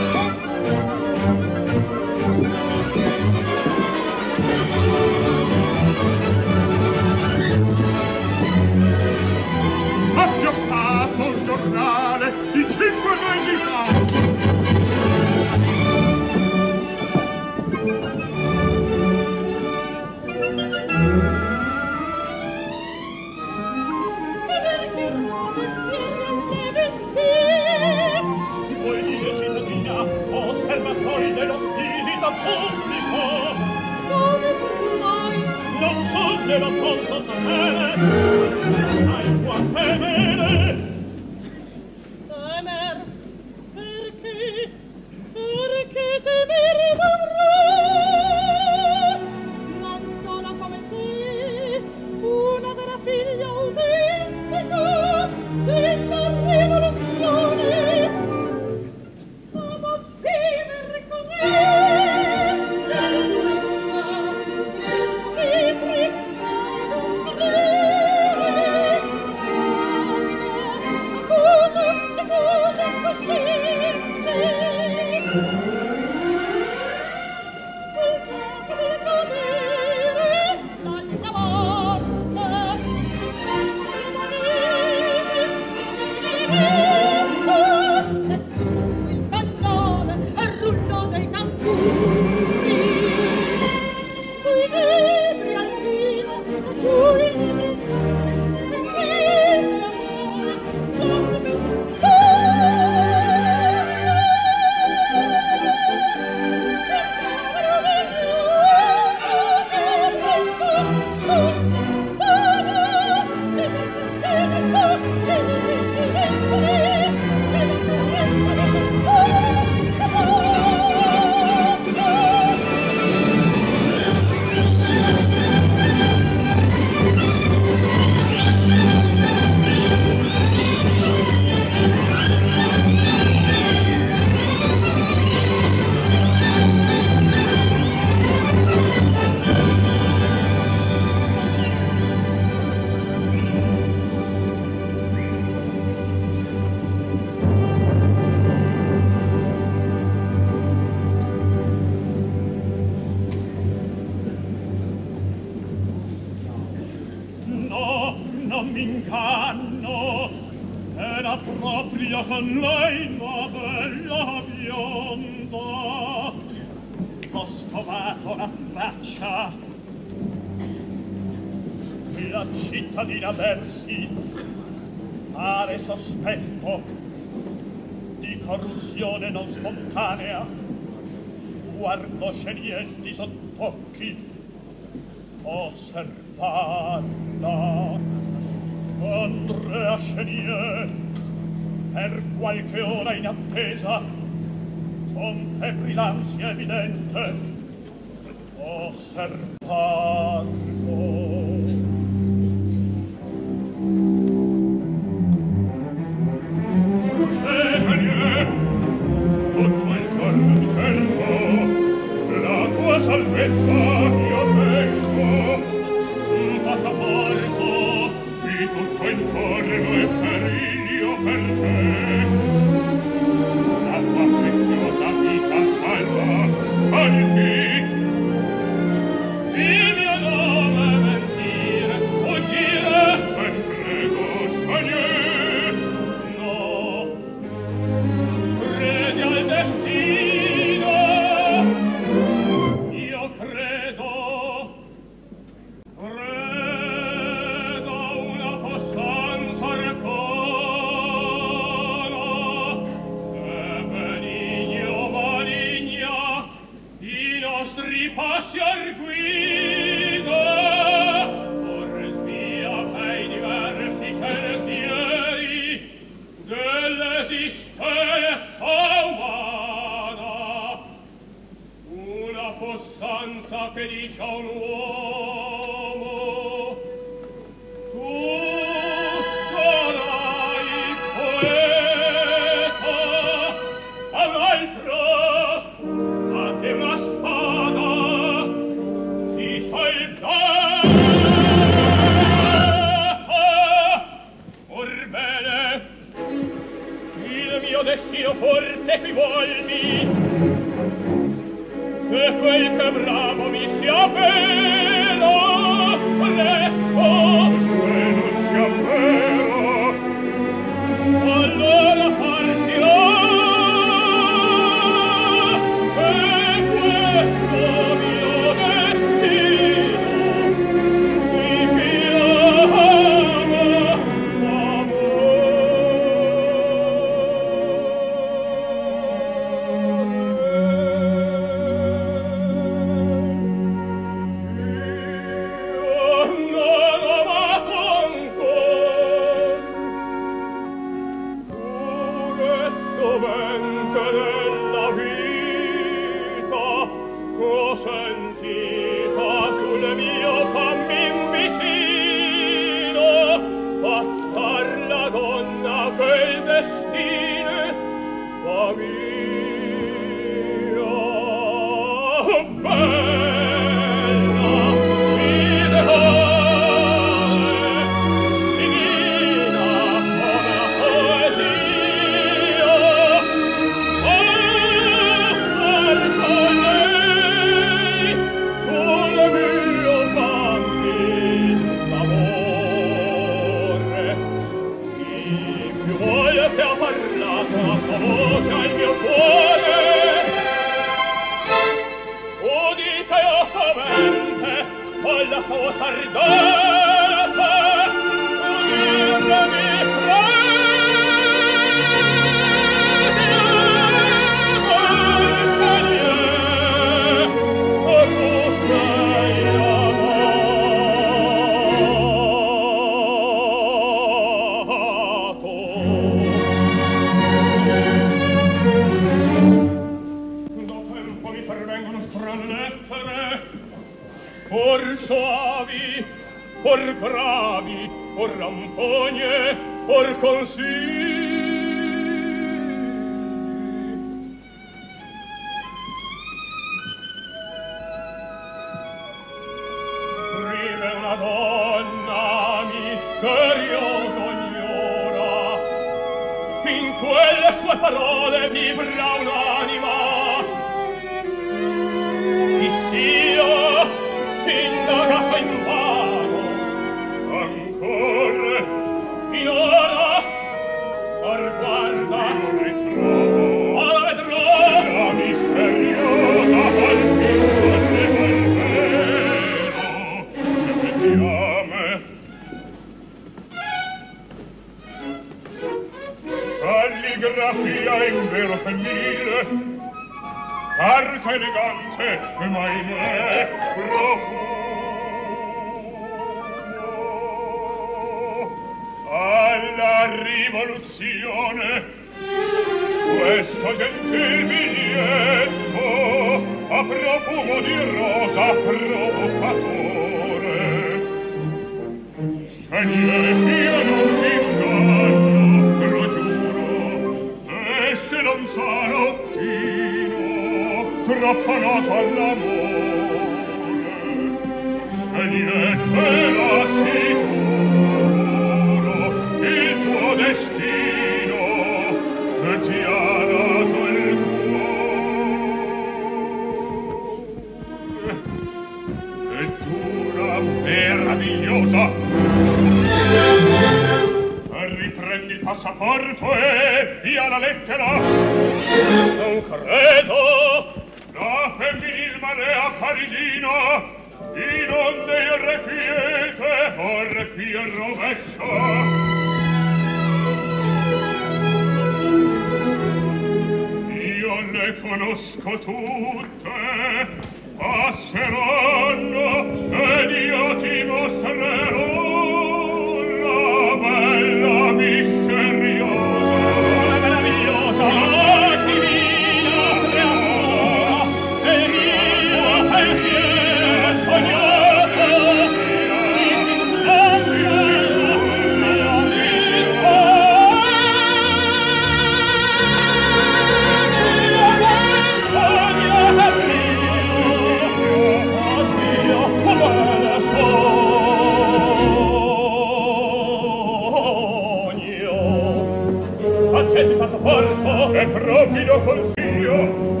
e di passaporto e provido consiglio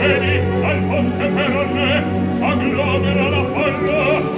Vedi, al ponte Peronne s'agglomera la folla.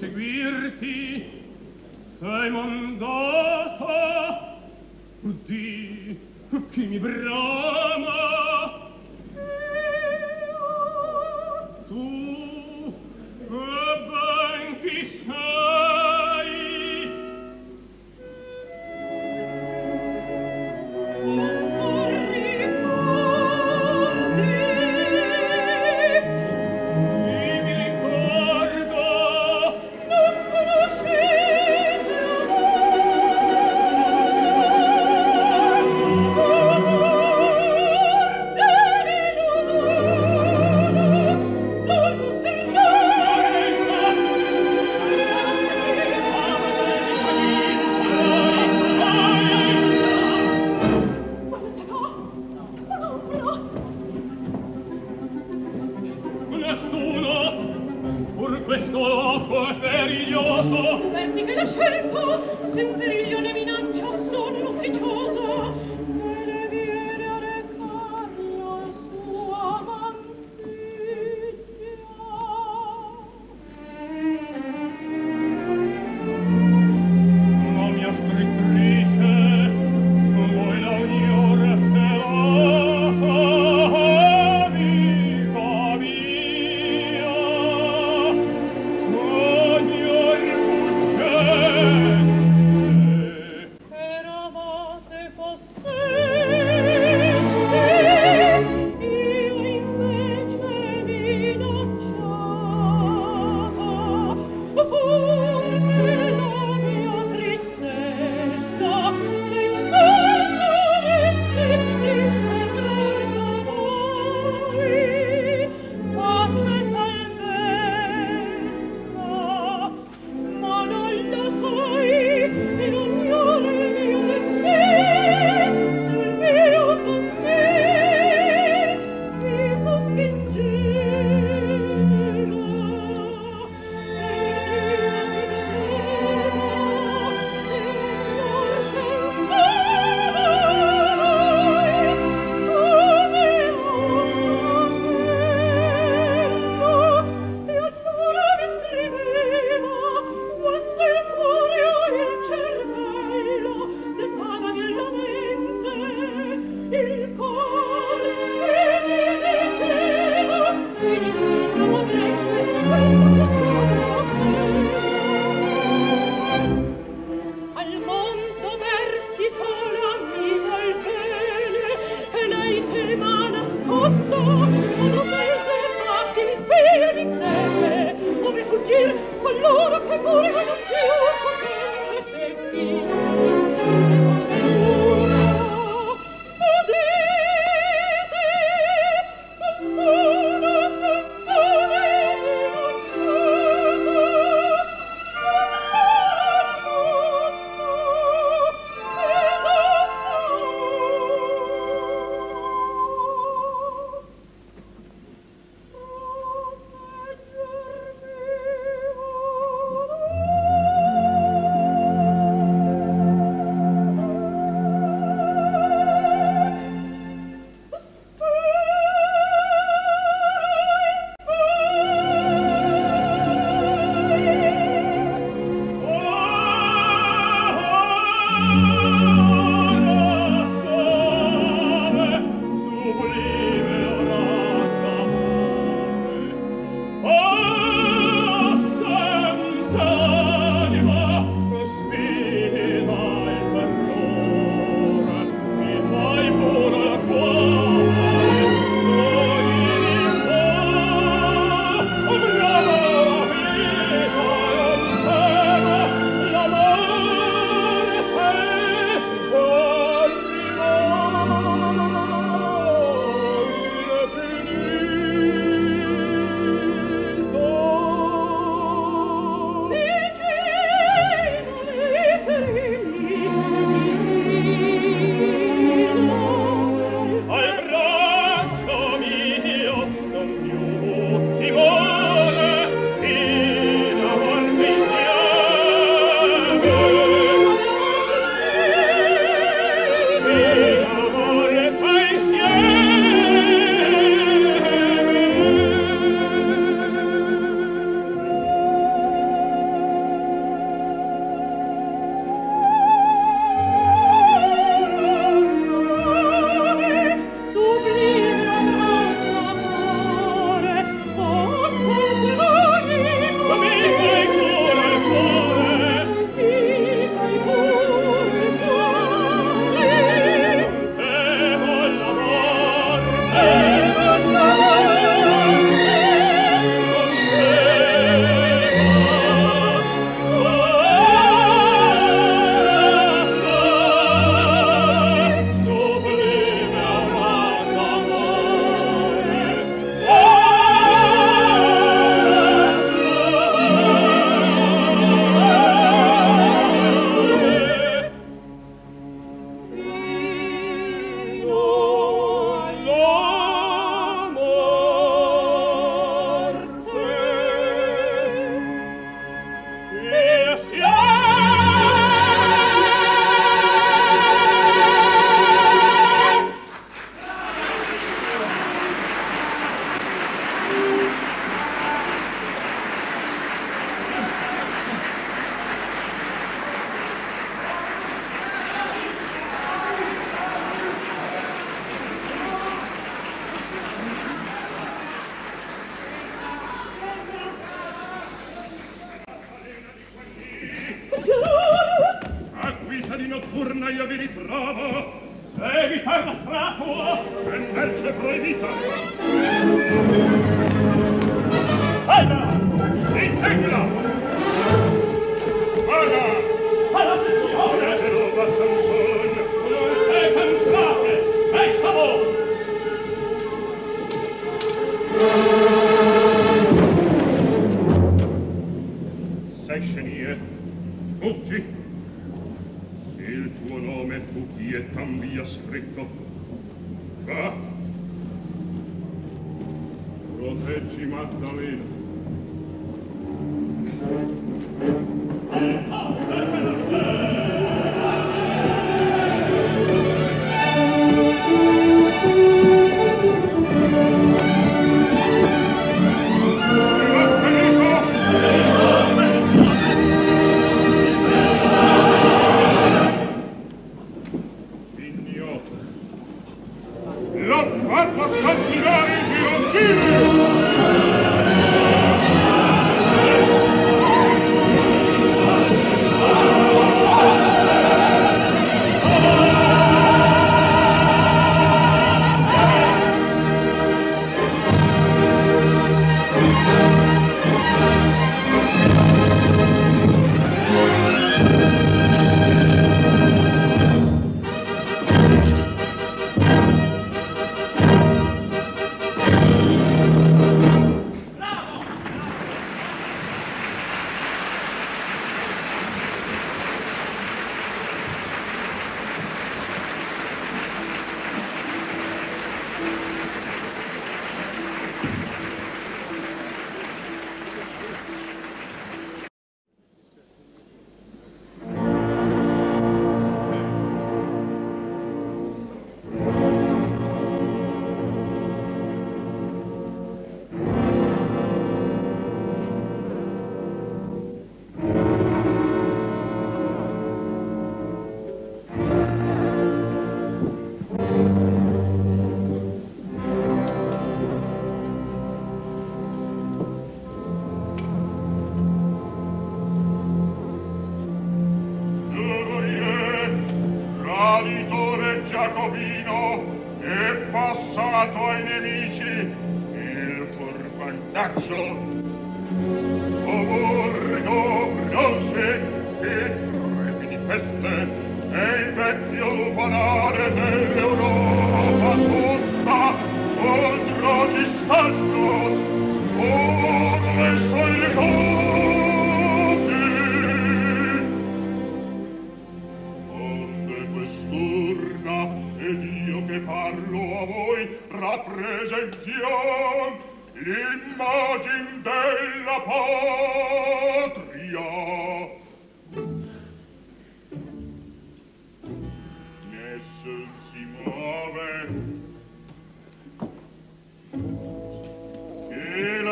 deglio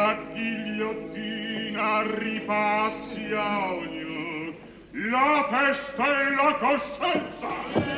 la ghigliottina ripassi a ognuno la testa e la coscienza.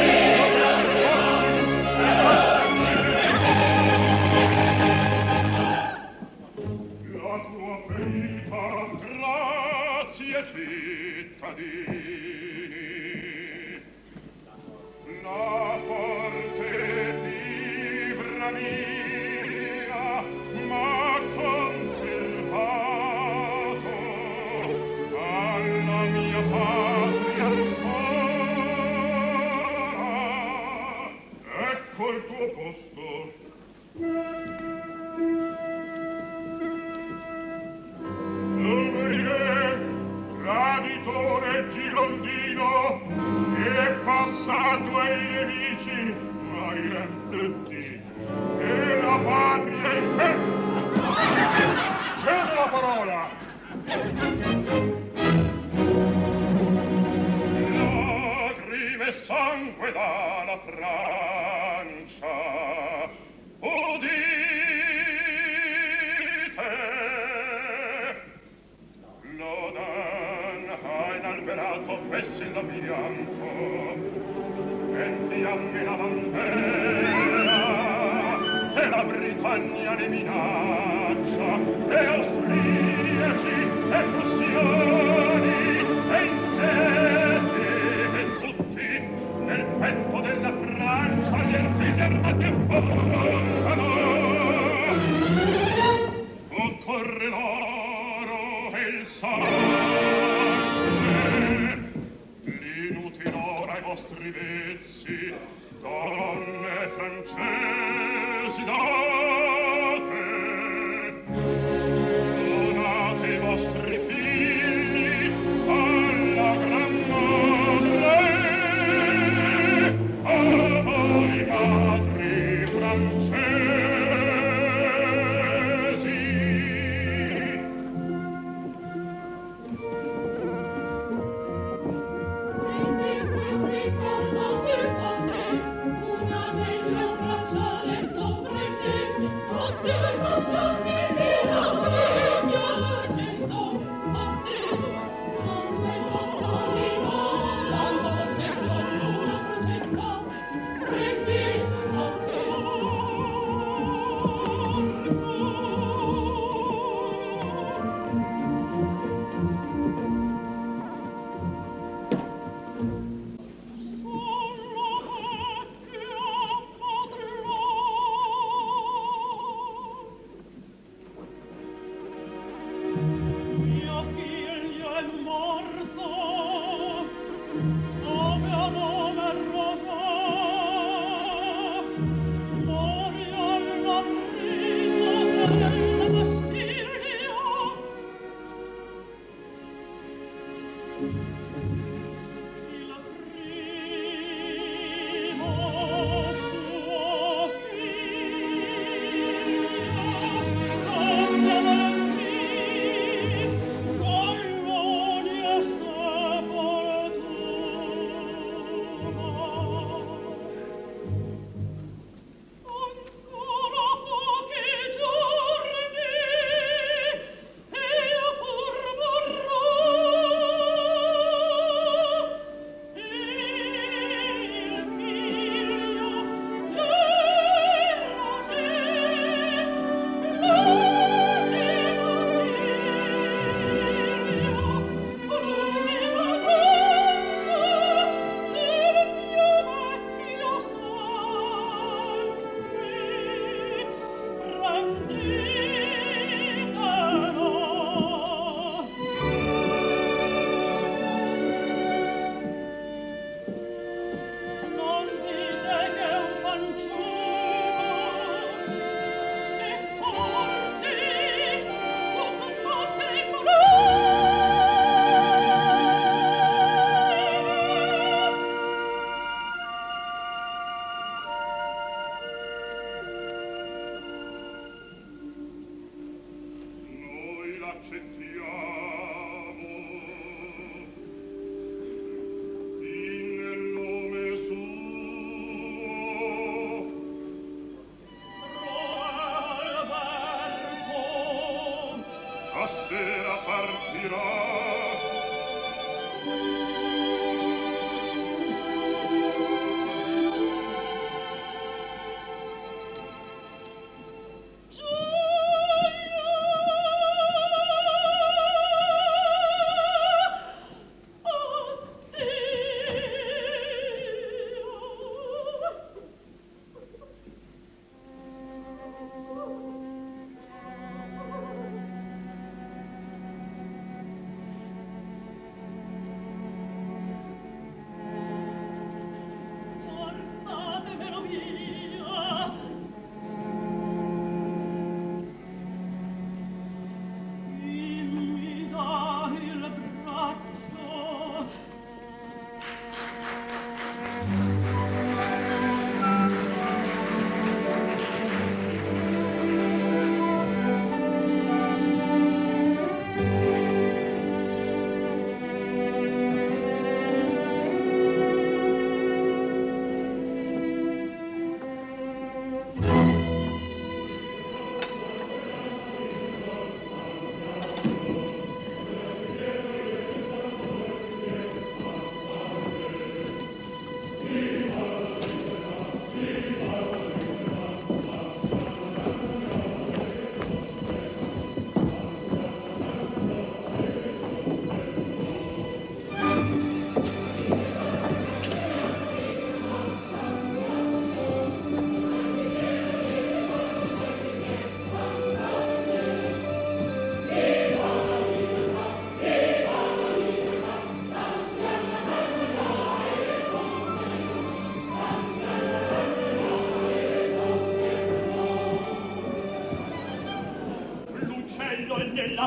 be languida la Francia. Udite! Lodan ha inalberato messi da bianco, en fiamme la bandera, e la Britannia ne minaccia, e austriaci, e prussiani, e interi, vento della Francia gli artigiana tempo occorre l'oro e il sangue. L'inutile ora ai vostri vezzi donne francesi.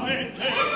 Nella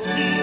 vacilla vita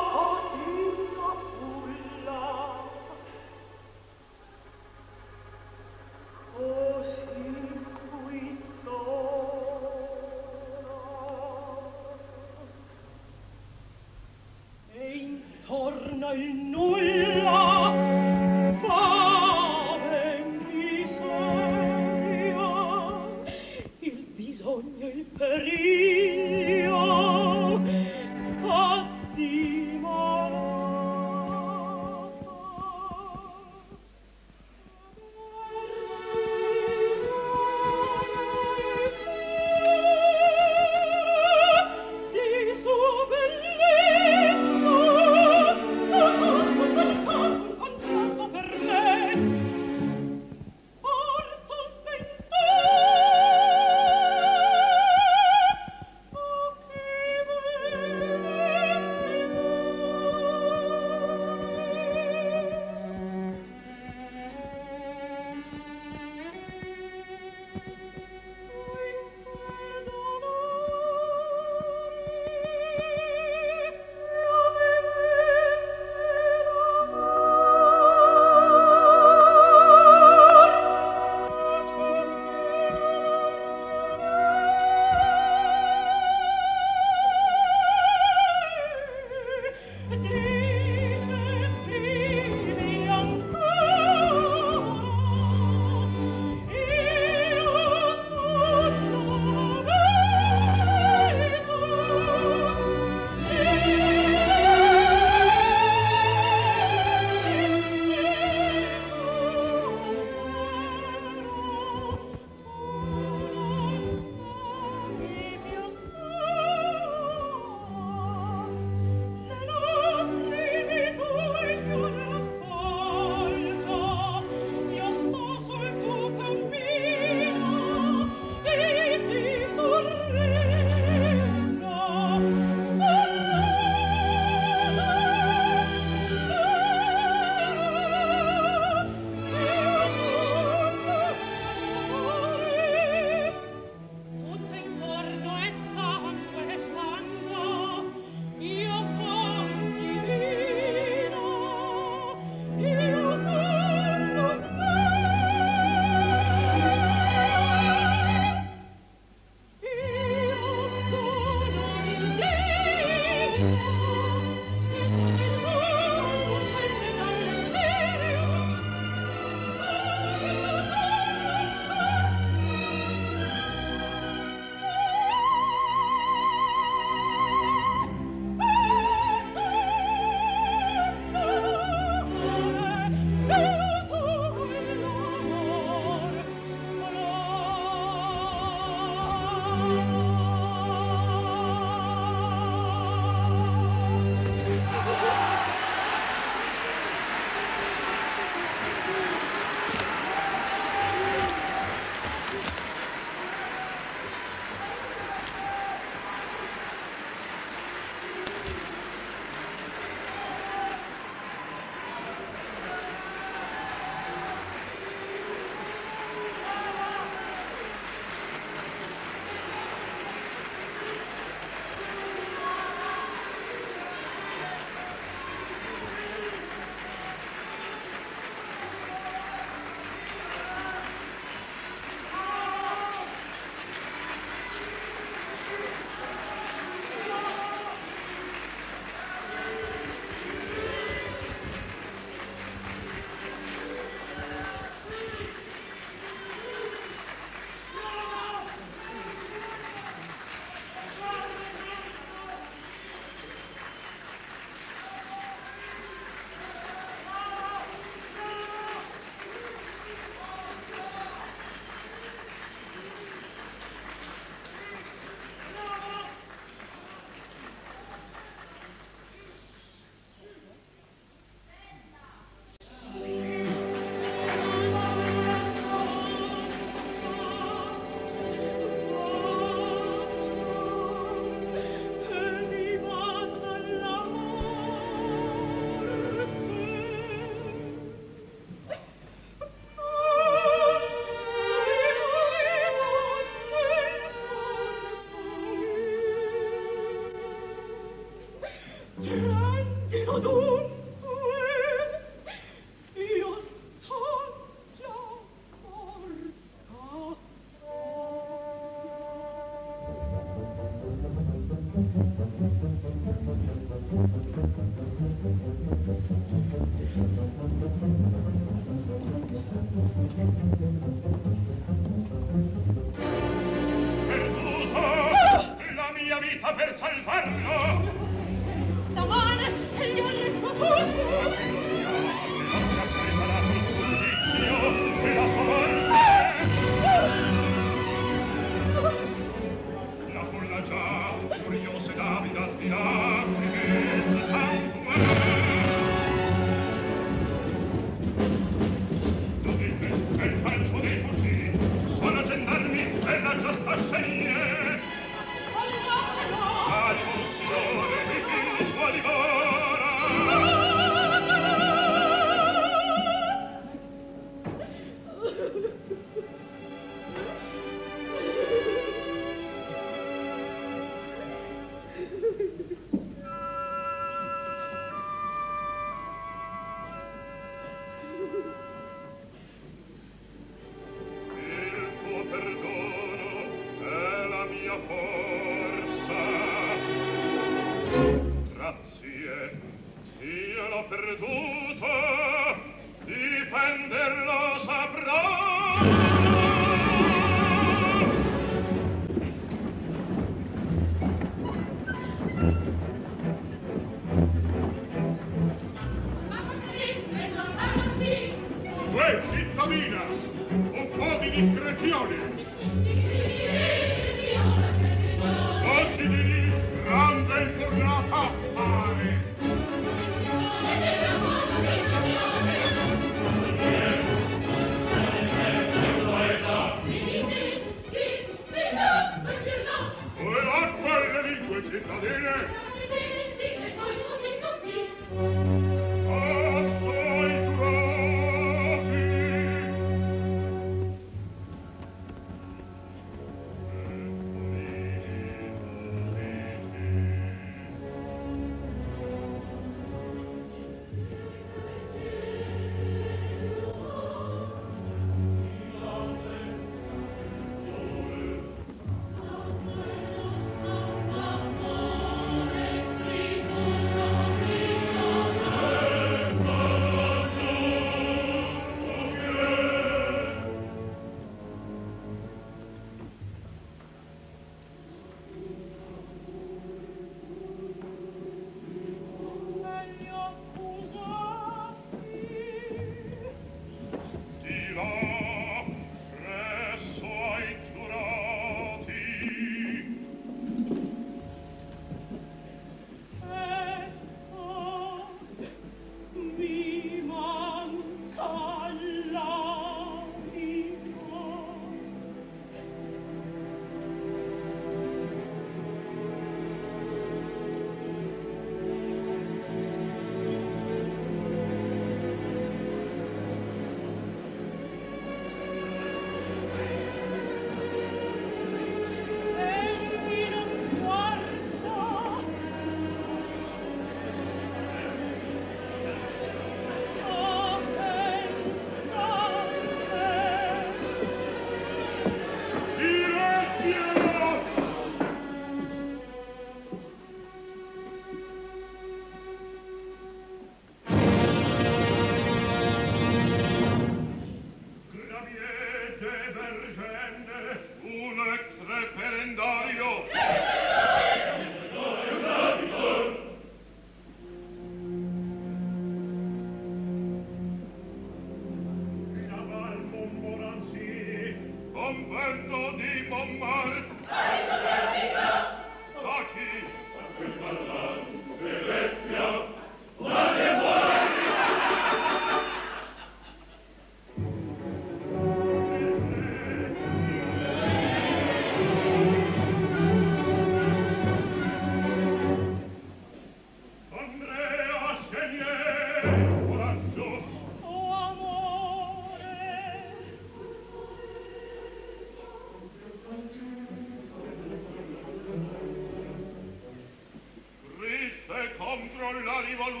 con la rivoluzione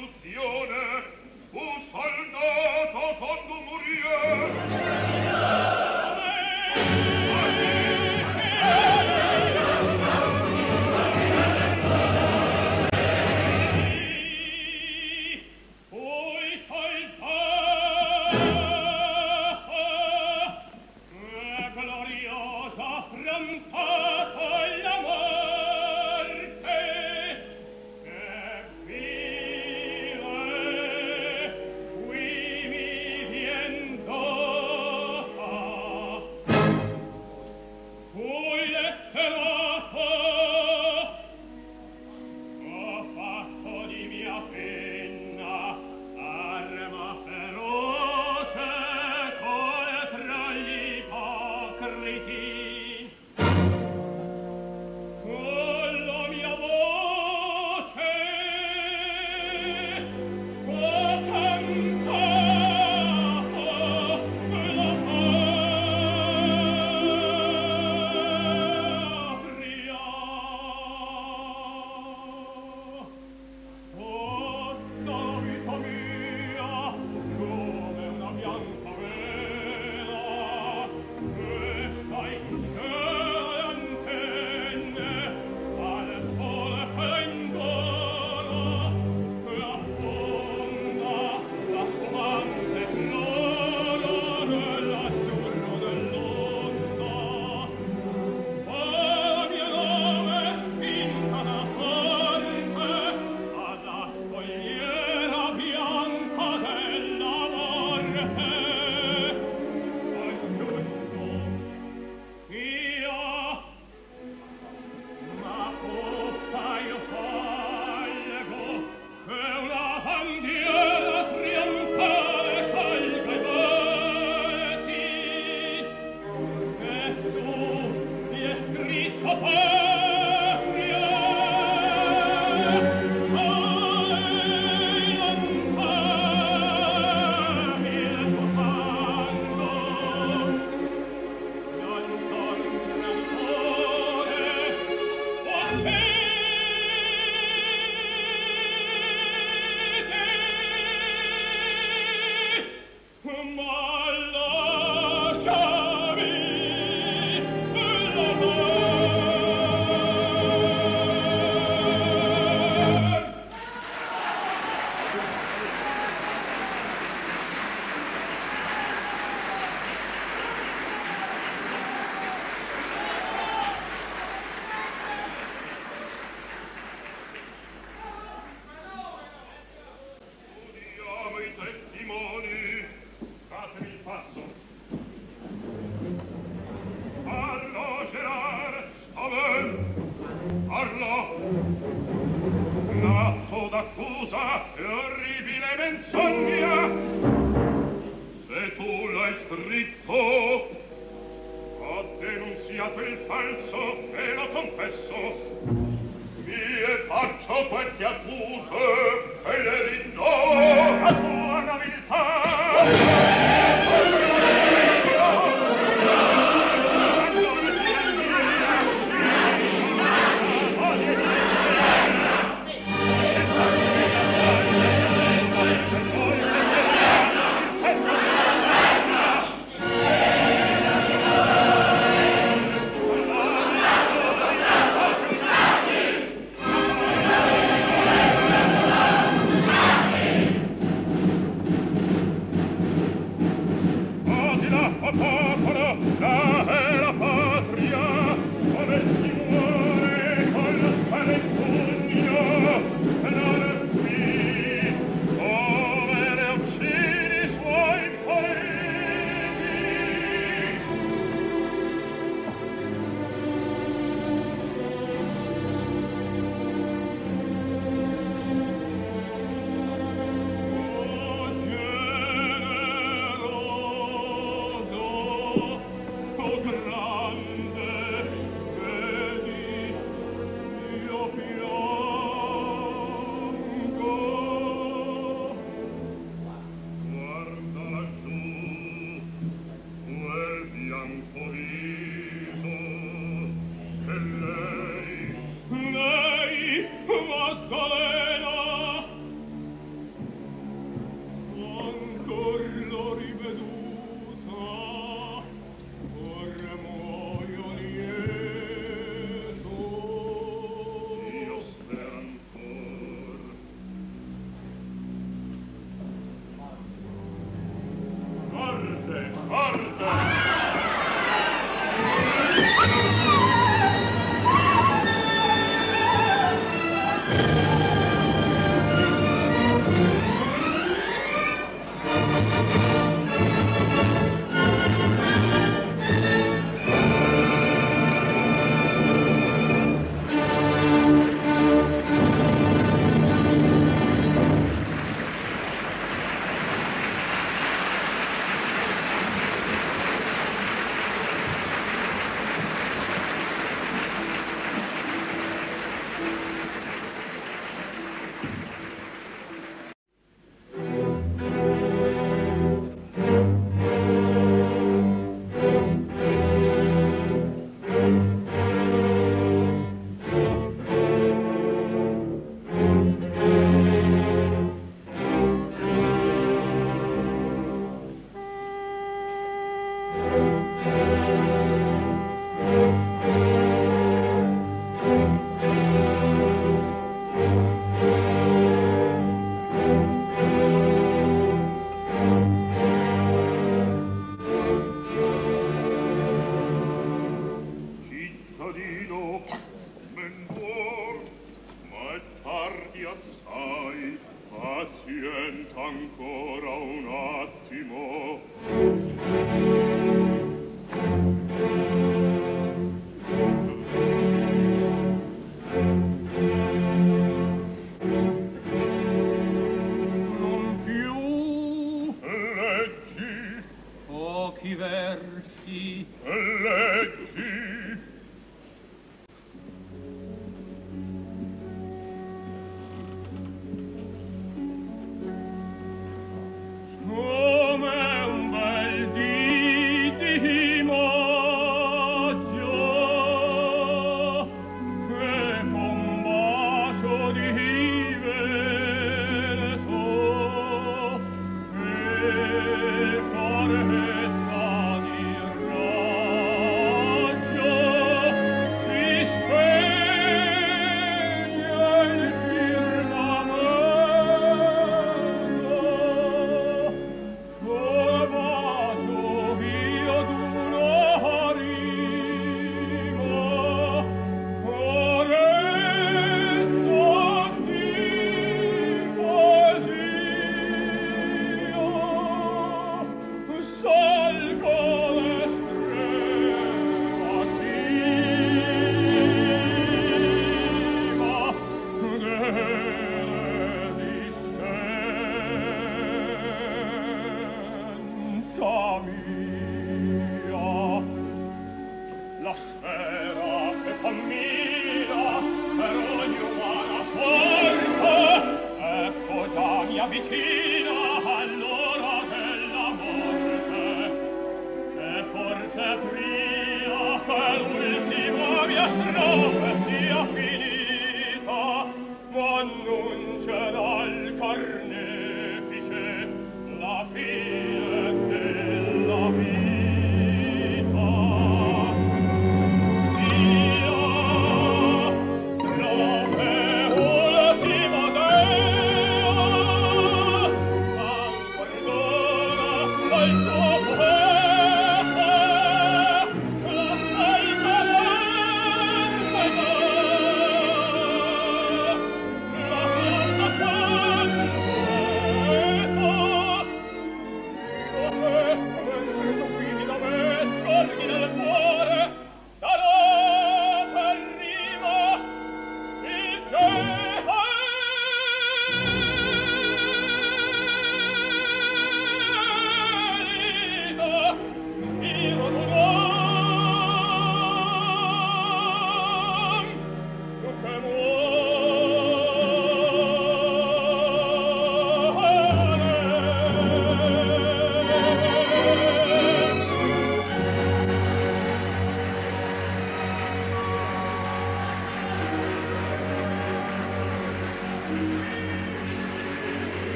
o d'accusa e orribile menzogna se tu l'hai scritto ho denunziato il falso e lo confesso. Mie faccio queste accuse e le rinnovo La tua nobiltà.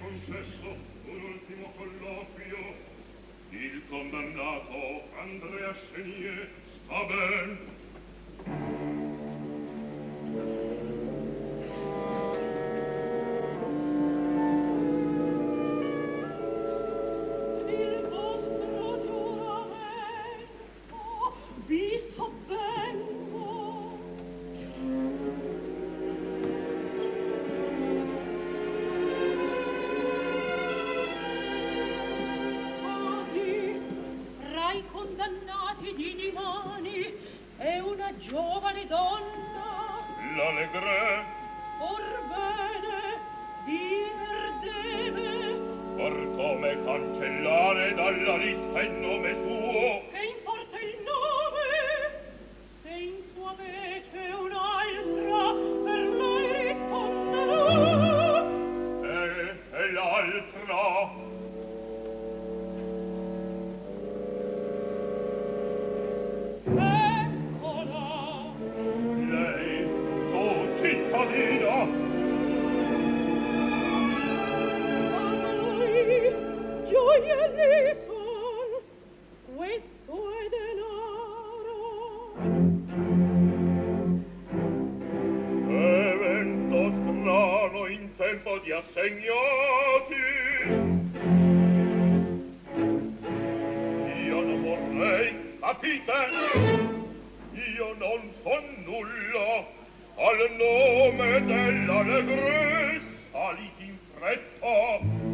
concesso un ultimo colloquio. Il condannato Andrea Chenier sta ben di assegnati. Io non vorrei, capite? Io non son nulla, al nome dell'allegrezza saliti in fretta,